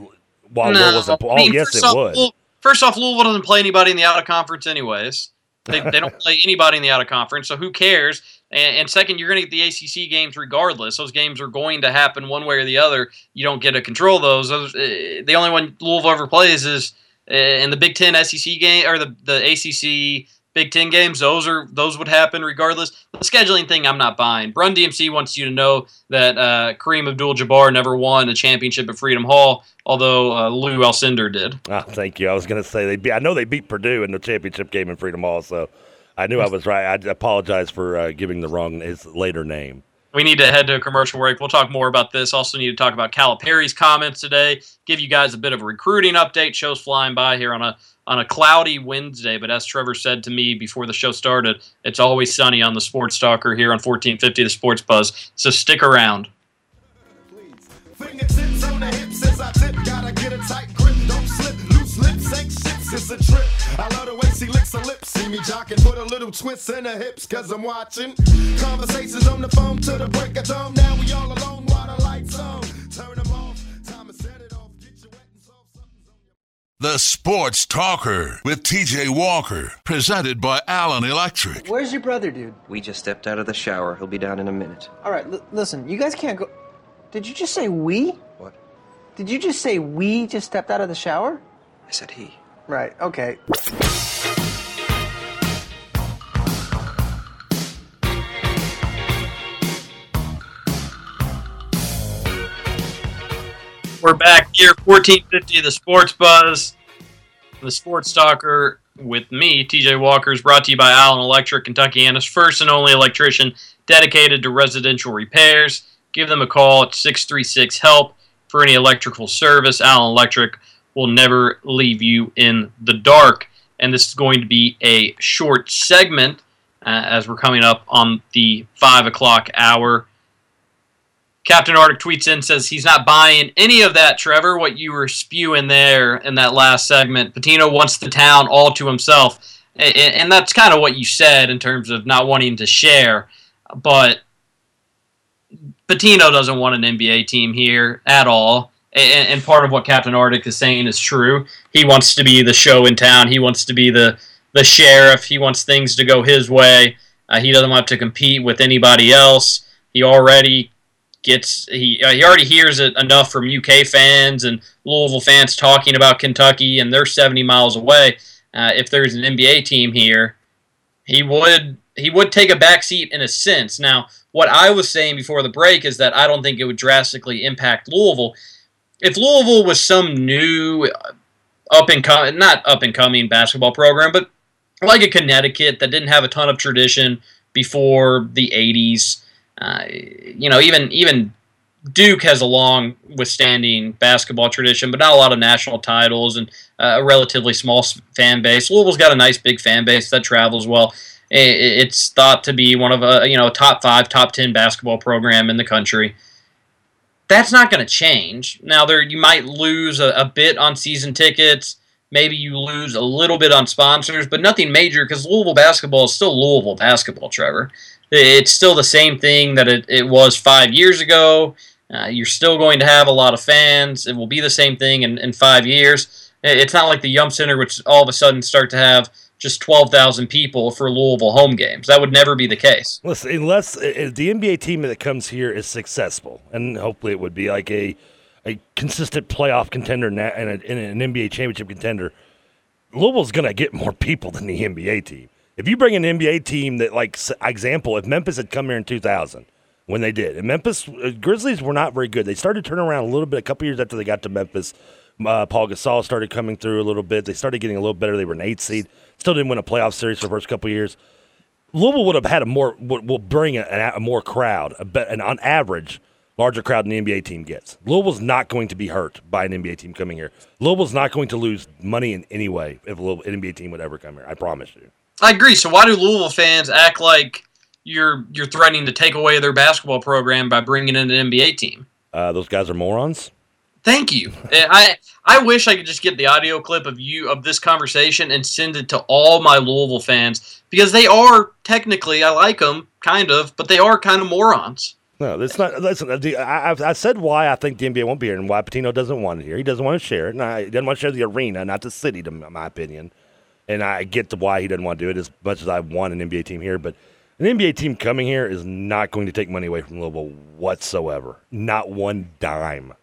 while No, Louisville's a, oh I mean, yes, it off, would. Louisville- First off, Louisville doesn't play anybody in the out of conference, anyways. They, they don't play anybody in the out of conference, so who cares? And, and second, you're going to get the ACC games regardless. Those games are going to happen one way or the other. You don't get to control those. those uh, the only one Louisville ever plays is uh, in the Big Ten SEC game or the the ACC Big Ten games. Those are those would happen regardless. The scheduling thing, I'm not buying. Brun DMC wants you to know that uh, Kareem Abdul-Jabbar never won a championship at Freedom Hall, although uh, Lou Alcindor did. Ah, thank you. I was going to say they. Beat, I know they beat Purdue in the championship game in Freedom Hall, so I knew I was right. I apologize for uh, giving the wrong his later name. We need to head to a commercial break. We'll talk more about this. Also, need to talk about Calipari's comments today. Give you guys a bit of a recruiting update. Show's flying by here on a on a cloudy Wednesday, but as Trevor said to me before the show started, it's always sunny on the Sports Talker here on 1450 The Sports Buzz. So stick around. Fingertips on the hips as I tip. Gotta get a tight grip, don't slip. Loose lips ain't ships, it's a trip. I love the way she licks her lips. See me jocking, put a little twist in her hips, cause I'm watching. Conversations on the phone to the break of dawn. Now we all alone while the lights on. Turn them off, time to set it off. Get you wet and soft, something's on your The Sports Talker with TJ Walker, presented by Allen Electric. Where's your brother, dude? We just stepped out of the shower. He'll be down in a minute. All right, l- listen, you guys can't go. Did you just say we? What? Did you just say we just stepped out of the shower? I said he. Right, okay. We're back here, 1450 The Sports Buzz. The Sports Talker with me, TJ Walker, is brought to you by Allen Electric, Kentuckiana's first and only electrician dedicated to residential repairs. Give them a call at 636 HELP for any electrical service. Allen Electric will never leave you in the dark. And this is going to be a short segment uh, as we're coming up on the 5 o'clock hour. Captain Arctic tweets in says he's not buying any of that, Trevor. What you were spewing there in that last segment. Pitino wants the town all to himself, A- a- and that's kind of what you said in terms of not wanting to share. But Pitino doesn't want an NBA team here at all. A- And part of what Captain Arctic is saying is true. He wants to be the show in town. He wants to be the the sheriff. He wants things to go his way. Uh, he doesn't want to compete with anybody else. He already gets he uh, he already hears it enough from UK fans and Louisville fans talking about Kentucky, and they're 70 miles away. Uh, if there's an NBA team here, he would he would take a back seat in a sense. Now, what I was saying before the break is that I don't think it would drastically impact Louisville. If Louisville was some new uh, up and coming, not up and coming basketball program, but like a Connecticut that didn't have a ton of tradition before the 80s. Uh, you know, even even Duke has a long withstanding basketball tradition, but not a lot of national titles and uh, a relatively small fan base. Louisville's got a nice big fan base that travels well. It's thought to be one of a you know top five, top ten basketball program in the country. That's not going to change. Now, there you might lose a, a bit on season tickets. Maybe you lose a little bit on sponsors, but nothing major because Louisville basketball is still Louisville basketball, Trevor. It's still the same thing that it, it was five years ago. Uh, you're still going to have a lot of fans. It will be the same thing in, in five years. It's not like the Yum Center, which all of a sudden start to have just 12,000 people for Louisville home games. That would never be the case. Listen, unless if the NBA team that comes here is successful, and hopefully it would be like a a consistent playoff contender and an NBA championship contender, Louisville's going to get more people than the NBA team. If you bring an NBA team that, like, example, if Memphis had come here in 2000, when they did, and Memphis uh, Grizzlies were not very good. They started turning around a little bit a couple years after they got to Memphis. Uh, Paul Gasol started coming through a little bit. They started getting a little better. They were an eight seed. Still didn't win a playoff series for the first couple years. Louisville would have had a more would, will bring a, a more crowd, a bet, and on average, larger crowd than the NBA team gets. Louisville's not going to be hurt by an NBA team coming here. Louisville's not going to lose money in any way if a Louisville, an NBA team would ever come here. I promise you. I agree. So why do Louisville fans act like you're you're threatening to take away their basketball program by bringing in an NBA team. Uh, those guys are morons. Thank you. I I wish I could just get the audio clip of you of this conversation and send it to all my Louisville fans because they are technically I like them kind of, but they are kind of morons. No, that's not. Listen, uh, I, I said why I think the NBA won't be here and why Pitino doesn't want it here. He doesn't want to share it. And I, he doesn't want to share the arena, not the city, to my opinion. And I get to why he doesn't want to do it as much as I want an NBA team here. But an NBA team coming here is not going to take money away from Louisville whatsoever. Not one dime.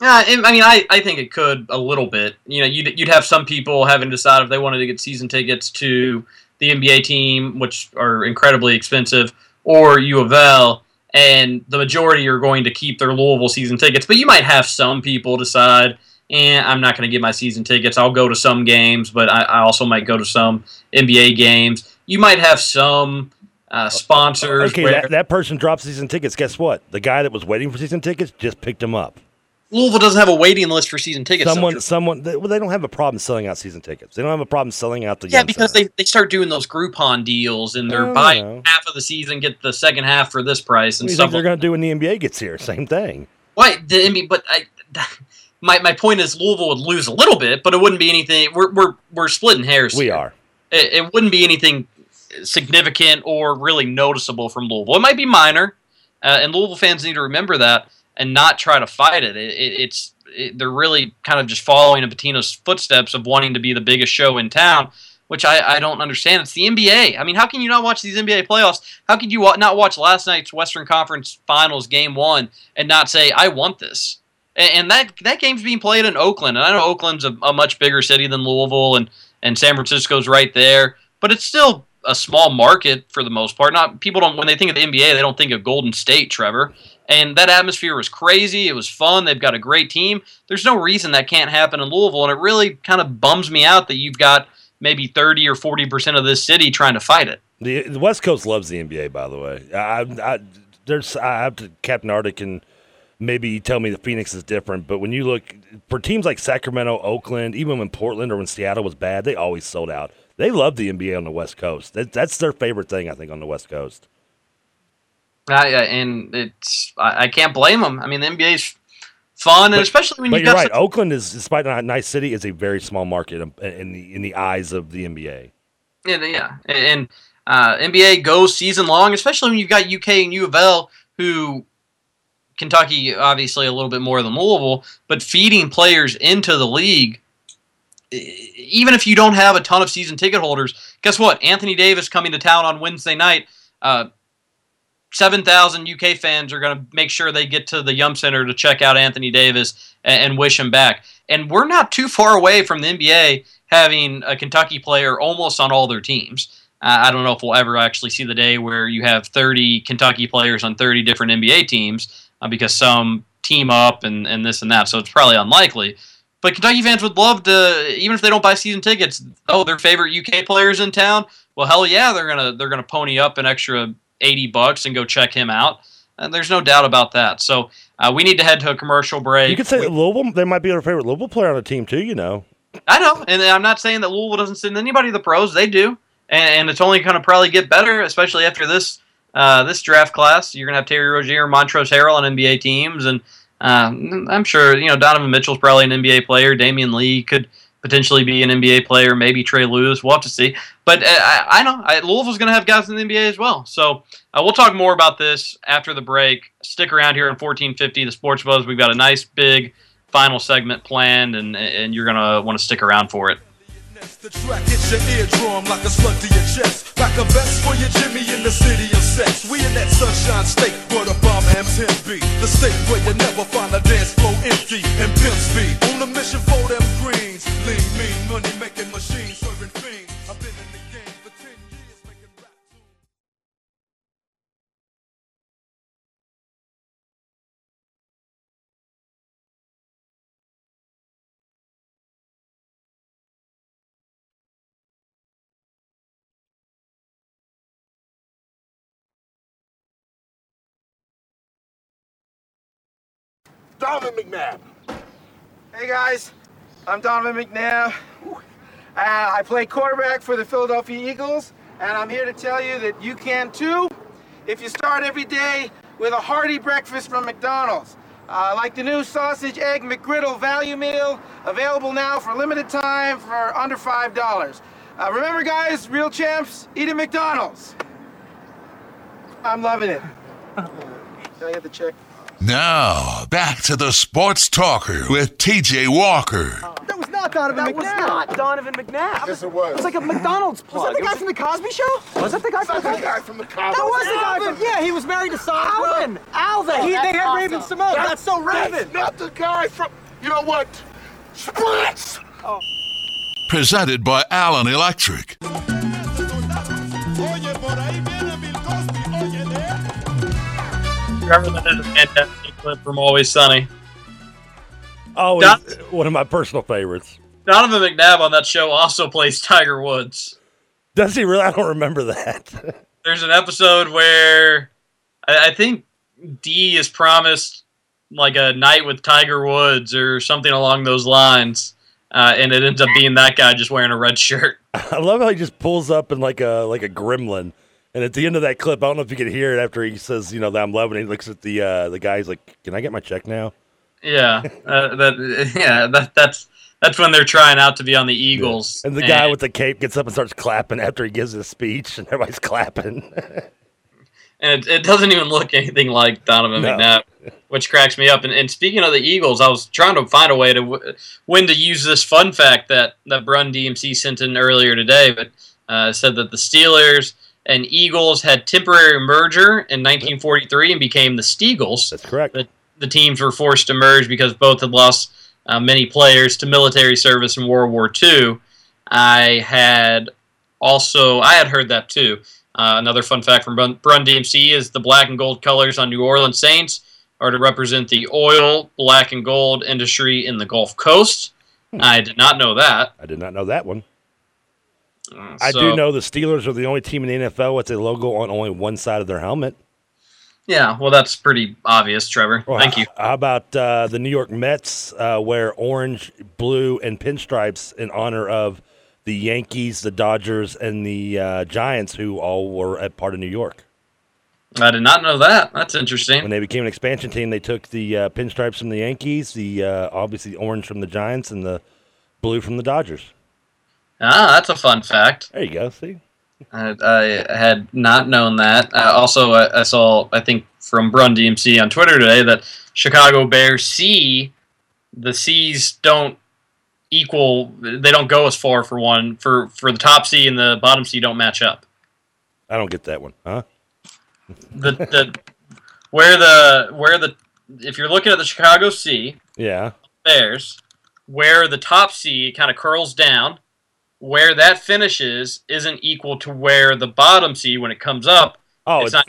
Yeah, I mean, I, I think it could a little bit. You know, you'd, you'd have some people having to decide if they wanted to get season tickets to the NBA team, which are incredibly expensive, or U of L and the majority are going to keep their Louisville season tickets. But you might have some people decide, and eh, I'm not going to get my season tickets. I'll go to some games, but I, I, also might go to some NBA games. You might have some uh, sponsors. Okay, where, that, that person drops season tickets. Guess what? The guy that was waiting for season tickets just picked them up. Louisville doesn't have a waiting list for season tickets. Someone, someone, they, well, they don't have a problem selling out season tickets. They don't have a problem selling out the. Yeah, because they, they start doing those Groupon deals and they're buying half of the season, get the second half for this price and stuff. they're going to do when the NBA gets here? Same thing. Why? I mean, but I. My, my point is Louisville would lose a little bit, but it wouldn't be anything. We're we're we're splitting hairs. We here. are. It, it wouldn't be anything significant or really noticeable from Louisville. It might be minor, uh, and Louisville fans need to remember that and not try to fight it. it, it it's it, they're really kind of just following in Pitino's footsteps of wanting to be the biggest show in town, which I, I don't understand. It's the NBA. I mean, how can you not watch these NBA playoffs? How could you not watch last night's Western Conference Finals Game One and not say I want this? And, and that that game's being played in Oakland, and I know Oakland's a, a much bigger city than Louisville, and and San Francisco's right there, but it's still a small market for the most part. Not people don't when they think of the NBA, they don't think of Golden State, Trevor. And that atmosphere was crazy. It was fun. They've got a great team. There's no reason that can't happen in Louisville, and it really kind of bums me out that you've got maybe 30 or 40 percent of this city trying to fight it. The, the, West Coast loves the NBA, by the way. I, I, there's I have to Captain Arctic and maybe tell me the Phoenix is different, but when you look for teams like Sacramento, Oakland, even when Portland or when Seattle was bad, they always sold out. They love the NBA on the West Coast. That, that's their favorite thing, I think, on the West Coast. I, and it's I, I, can't blame them. I mean, the NBA's fun, and especially when you. But you're right. Some, Oakland is, despite not a nice city, is a very small market in the in the eyes of the NBA. Yeah, yeah, and uh, NBA goes season long, especially when you've got UK and U of L, who Kentucky obviously a little bit more than Louisville, but feeding players into the league. Even if you don't have a ton of season ticket holders, guess what? Anthony Davis coming to town on Wednesday night. Uh, 7,000 UK fans are going to make sure they get to the Yum Center to check out Anthony Davis and, and, wish him back. And we're not too far away from the NBA having a Kentucky player almost on all their teams. Uh, I don't know if we'll ever actually see the day where you have 30 Kentucky players on 30 different NBA teams uh, because some team up and, and this and that. So it's probably unlikely. But Kentucky fans would love to, even if they don't buy season tickets, oh, their favorite UK players in town. Well, hell yeah, they're gonna they're gonna pony up an extra 80 bucks and go check him out. And there's no doubt about that. So uh, we need to head to a commercial break. You could say we, Louisville. There might be our favorite Louisville player on the team too. You know. I know, and I'm not saying that Louisville doesn't send anybody to the pros. They do, and, and it's only going to probably get better, especially after this uh, this draft class. You're going to have Terry Rozier, Montrezl Harrell on NBA teams, and uh, I'm sure you know Donovan Mitchell's probably an NBA player. Damion Lee could potentially be an NBA player, maybe Trey Lewis. We'll have to see. But uh, I, I know I, Louisville's going to have guys in the NBA as well. So uh, we'll talk more about this after the break. Stick around here on 1450, the Sports Buzz. We've got a nice big final segment planned, and and you're going to want to stick around for it. The track hits your eardrum like a slug to your chest. Like a vest for your Jimmy in the city of sex. We in that sunshine state where the bomb M10 be. The state where you never find a dance floor empty and pimp speed. On a mission for them greens. Lean, mean, money making machines serving fiends. I've been in Donovan McNabb. Hey guys, I'm Donovan McNabb. Uh, I play quarterback for the Philadelphia Eagles, and I'm here to tell you that you can too. if you start every day with a hearty breakfast from McDonald's. Uh, like the new sausage egg McGriddle value meal, available now for limited time for under $5. Uh, remember, guys, real champs eat at McDonald's. I'm loving it. Can I get the check? Now, back to the sports talker with TJ Walker. Oh. That was not Donovan that McNabb. That was not Donovan McNabb. Yes, it was. It was like a McDonald's plug. Was that the guy was- from the Cosby Show? Was that the guy from the the Cosby guy from the Cosby. That was the guy from. Yeah, he was married to Sandra. Alvin! Alvin! He, they That's had Raven awesome. Simone. That's so That's Raven. not the guy from. You know what? Splits! Oh. Presented by Allen Electric. Remember that is a fantastic clip from Always Sunny. Oh, Don- one of my personal favorites. Donovan McNabb on that show also plays Tiger Woods. Does he really? I don't remember that. There's an episode where I, I think D is promised like a night with Tiger Woods or something along those lines, uh, and it ends up being that guy just wearing a red shirt. I love how he just pulls up in like a like a gremlin. And at the end of that clip, I don't know if you can hear it after he says, you know, that I'm loving it. He looks at the uh, the guy. He's like, "Can I get my check now?" Yeah, uh, that yeah that that's that's when they're trying out to be on the Eagles. And the guy with the cape gets up and starts clapping after he gives his speech, and everybody's clapping. and it, it doesn't even look anything like Donovan No. McNabb, which cracks me up. And, and speaking of the Eagles, I was trying to find a way to w- when to use this fun fact that that Brun DMC sent in earlier today, but uh, said that the Steelers and Eagles had temporary merger in 1943 and became the Steagles. That's correct. The, the teams were forced to merge because both had lost uh, many players to military service in World War II. I had also I had heard that too. Uh, another fun fact from Brun, Brun DMC is the black and gold colors on New Orleans Saints are to represent the oil, black and gold industry in the Gulf Coast. I did not know that. I did not know that one. Uh, I so- do know the Steelers are the only team in the NFL with a logo on only one side of their helmet. Yeah, well, that's pretty obvious, Trevor. Well, Thank you. How about uh, the New York Mets uh, wear orange, blue, and pinstripes in honor of the Yankees, the Dodgers, and the uh, Giants, who all were a part of New York. I did not know that. That's interesting. When they became an expansion team, they took the uh, pinstripes from the Yankees, the uh, obviously orange from the Giants, and the blue from the Dodgers. Ah, that's a fun fact. There you go. See, I, I had not known that. Uh, also, I, I saw, I think, from Brun DMC on Twitter today that Chicago Bears C, the C's don't equal. They don't go as far for one for for the top C and the bottom C don't match up. I don't get that one, huh? The the where the where the if you're looking at the Chicago C Yeah. Bears, where the top C kind of curls down, where that finishes isn't equal to where the bottom C when it comes up. Oh, it's, it's, not.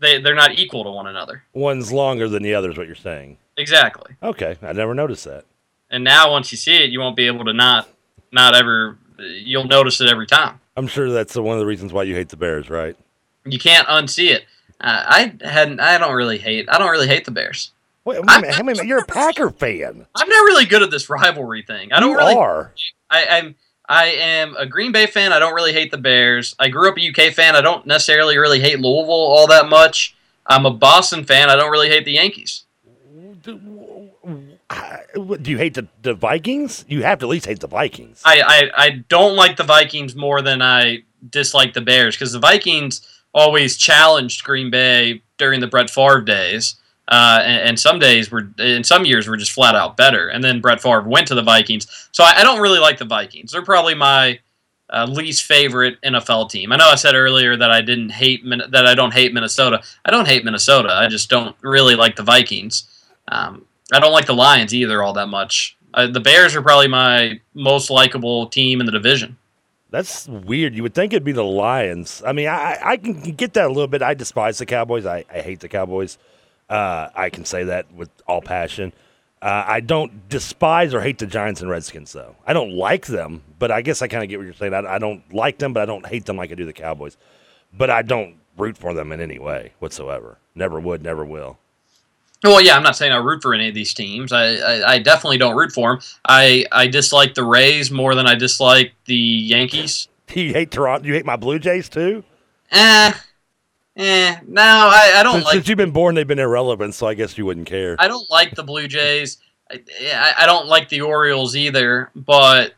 They they're not equal to one another. one's longer than the other, is what you're saying. Exactly. Okay, I never noticed that. And now once you see it, you won't be able to not not ever. You'll notice it every time. I'm sure that's one of the reasons why you hate the Bears, right? You can't unsee it. Uh, I hadn't. I don't really hate. I don't really hate the Bears. Wait, wait wait a You're a Packer fan. I'm not really good at this rivalry thing. I don't you really. are. I, I'm. I am a Green Bay fan. I don't really hate the Bears. I grew up a UK fan. I don't necessarily really hate Louisville all that much. I'm a Boston fan. I don't really hate the Yankees. Do you hate the, the Vikings? You have to at least hate the Vikings. I, I, I don't like the Vikings more than I dislike the Bears because the Vikings always challenged Green Bay during the Brett Favre days. Uh, and, and some days were, in some years, were just flat out better. And then Brett Favre went to the Vikings. So I, I don't really like the Vikings. They're probably my uh, least favorite NFL team. I know I said earlier that I didn't hate that I don't hate Minnesota. I don't hate Minnesota. I just don't really like the Vikings. Um, I don't like the Lions either all that much. Uh, the Bears are probably my most likable team in the division. That's weird. You would think it'd be the Lions. I mean, I, I can get that a little bit. I despise the Cowboys. I, I hate the Cowboys. Uh, I can say that with all passion. Uh, I don't despise or hate the Giants and Redskins, though. I don't like them, but I guess I kind of get what you're saying. I, I don't like them, but I don't hate them like I do the Cowboys. But I don't root for them in any way whatsoever. Never would, never will. Well, yeah, I'm not saying I root for any of these teams. I, I, I definitely don't root for them. I, I dislike the Rays more than I dislike the Yankees. Do you hate Toronto? You hate my Blue Jays too? Eh, Eh, no, I, I don't Since, like. since you've been born, they've been irrelevant, so I guess you wouldn't care. I don't like the Blue Jays. I, I, I don't like the Orioles either, but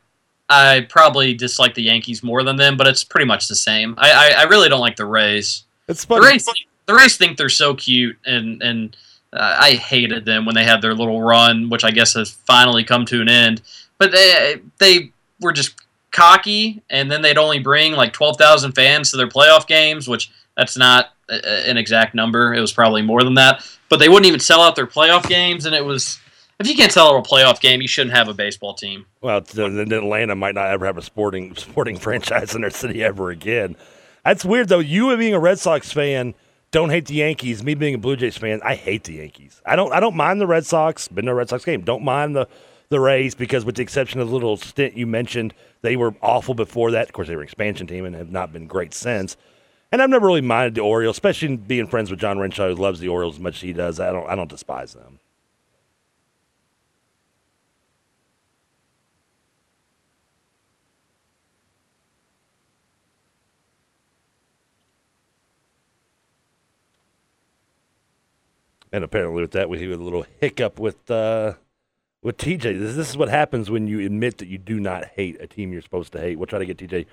I probably dislike the Yankees more than them. But it's pretty much the same. I, I, I really don't like the Rays. It's The. Rays, the Rays think they're so cute, and and uh, I hated them when they had their little run, which I guess has finally come to an end. But they they were just cocky, and then they'd only bring like twelve thousand fans to their playoff games, which that's not an exact number. It was probably more than that. But they wouldn't even sell out their playoff games, and it was if you can't sell out a playoff game, you shouldn't have a baseball team. Well, then Atlanta might not ever have a sporting sporting franchise in their city ever again. That's weird though. You being a Red Sox fan don't hate the Yankees. Me being a Blue Jays fan, I hate the Yankees. I don't. I don't mind the Red Sox. Been to a Red Sox game. Don't mind the the Rays because, with the exception of the little stint you mentioned, they were awful before that. Of course, they were an expansion team and have not been great since. And I've never really minded the Orioles, especially being friends with John Renshaw, who loves the Orioles as much as he does. I don't. I don't despise them. And apparently, with that, we had a little hiccup with uh, with TJ. This, this is what happens when you admit that you do not hate a team you're supposed to hate. We'll try to get TJ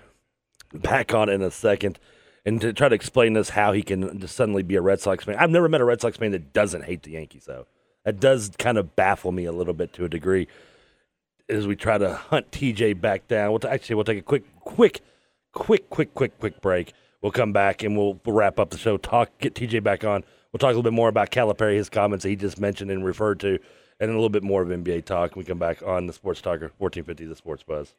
back on in a second and to try to explain this how he can just suddenly be a Red Sox fan. I've never met a Red Sox fan that doesn't hate the Yankees, though. That does kind of baffle me a little bit to a degree as we try to hunt TJ back down. We'll t- actually we'll take a quick, quick, quick, quick, quick, quick break. We'll come back and we'll, wrap up the show. Talk, get TJ back on. We'll talk a little bit more about Calipari, his comments that he just mentioned and referred to, and a little bit more of NBA talk. We come back on the Sports Talker, 1450, the Sports Buzz.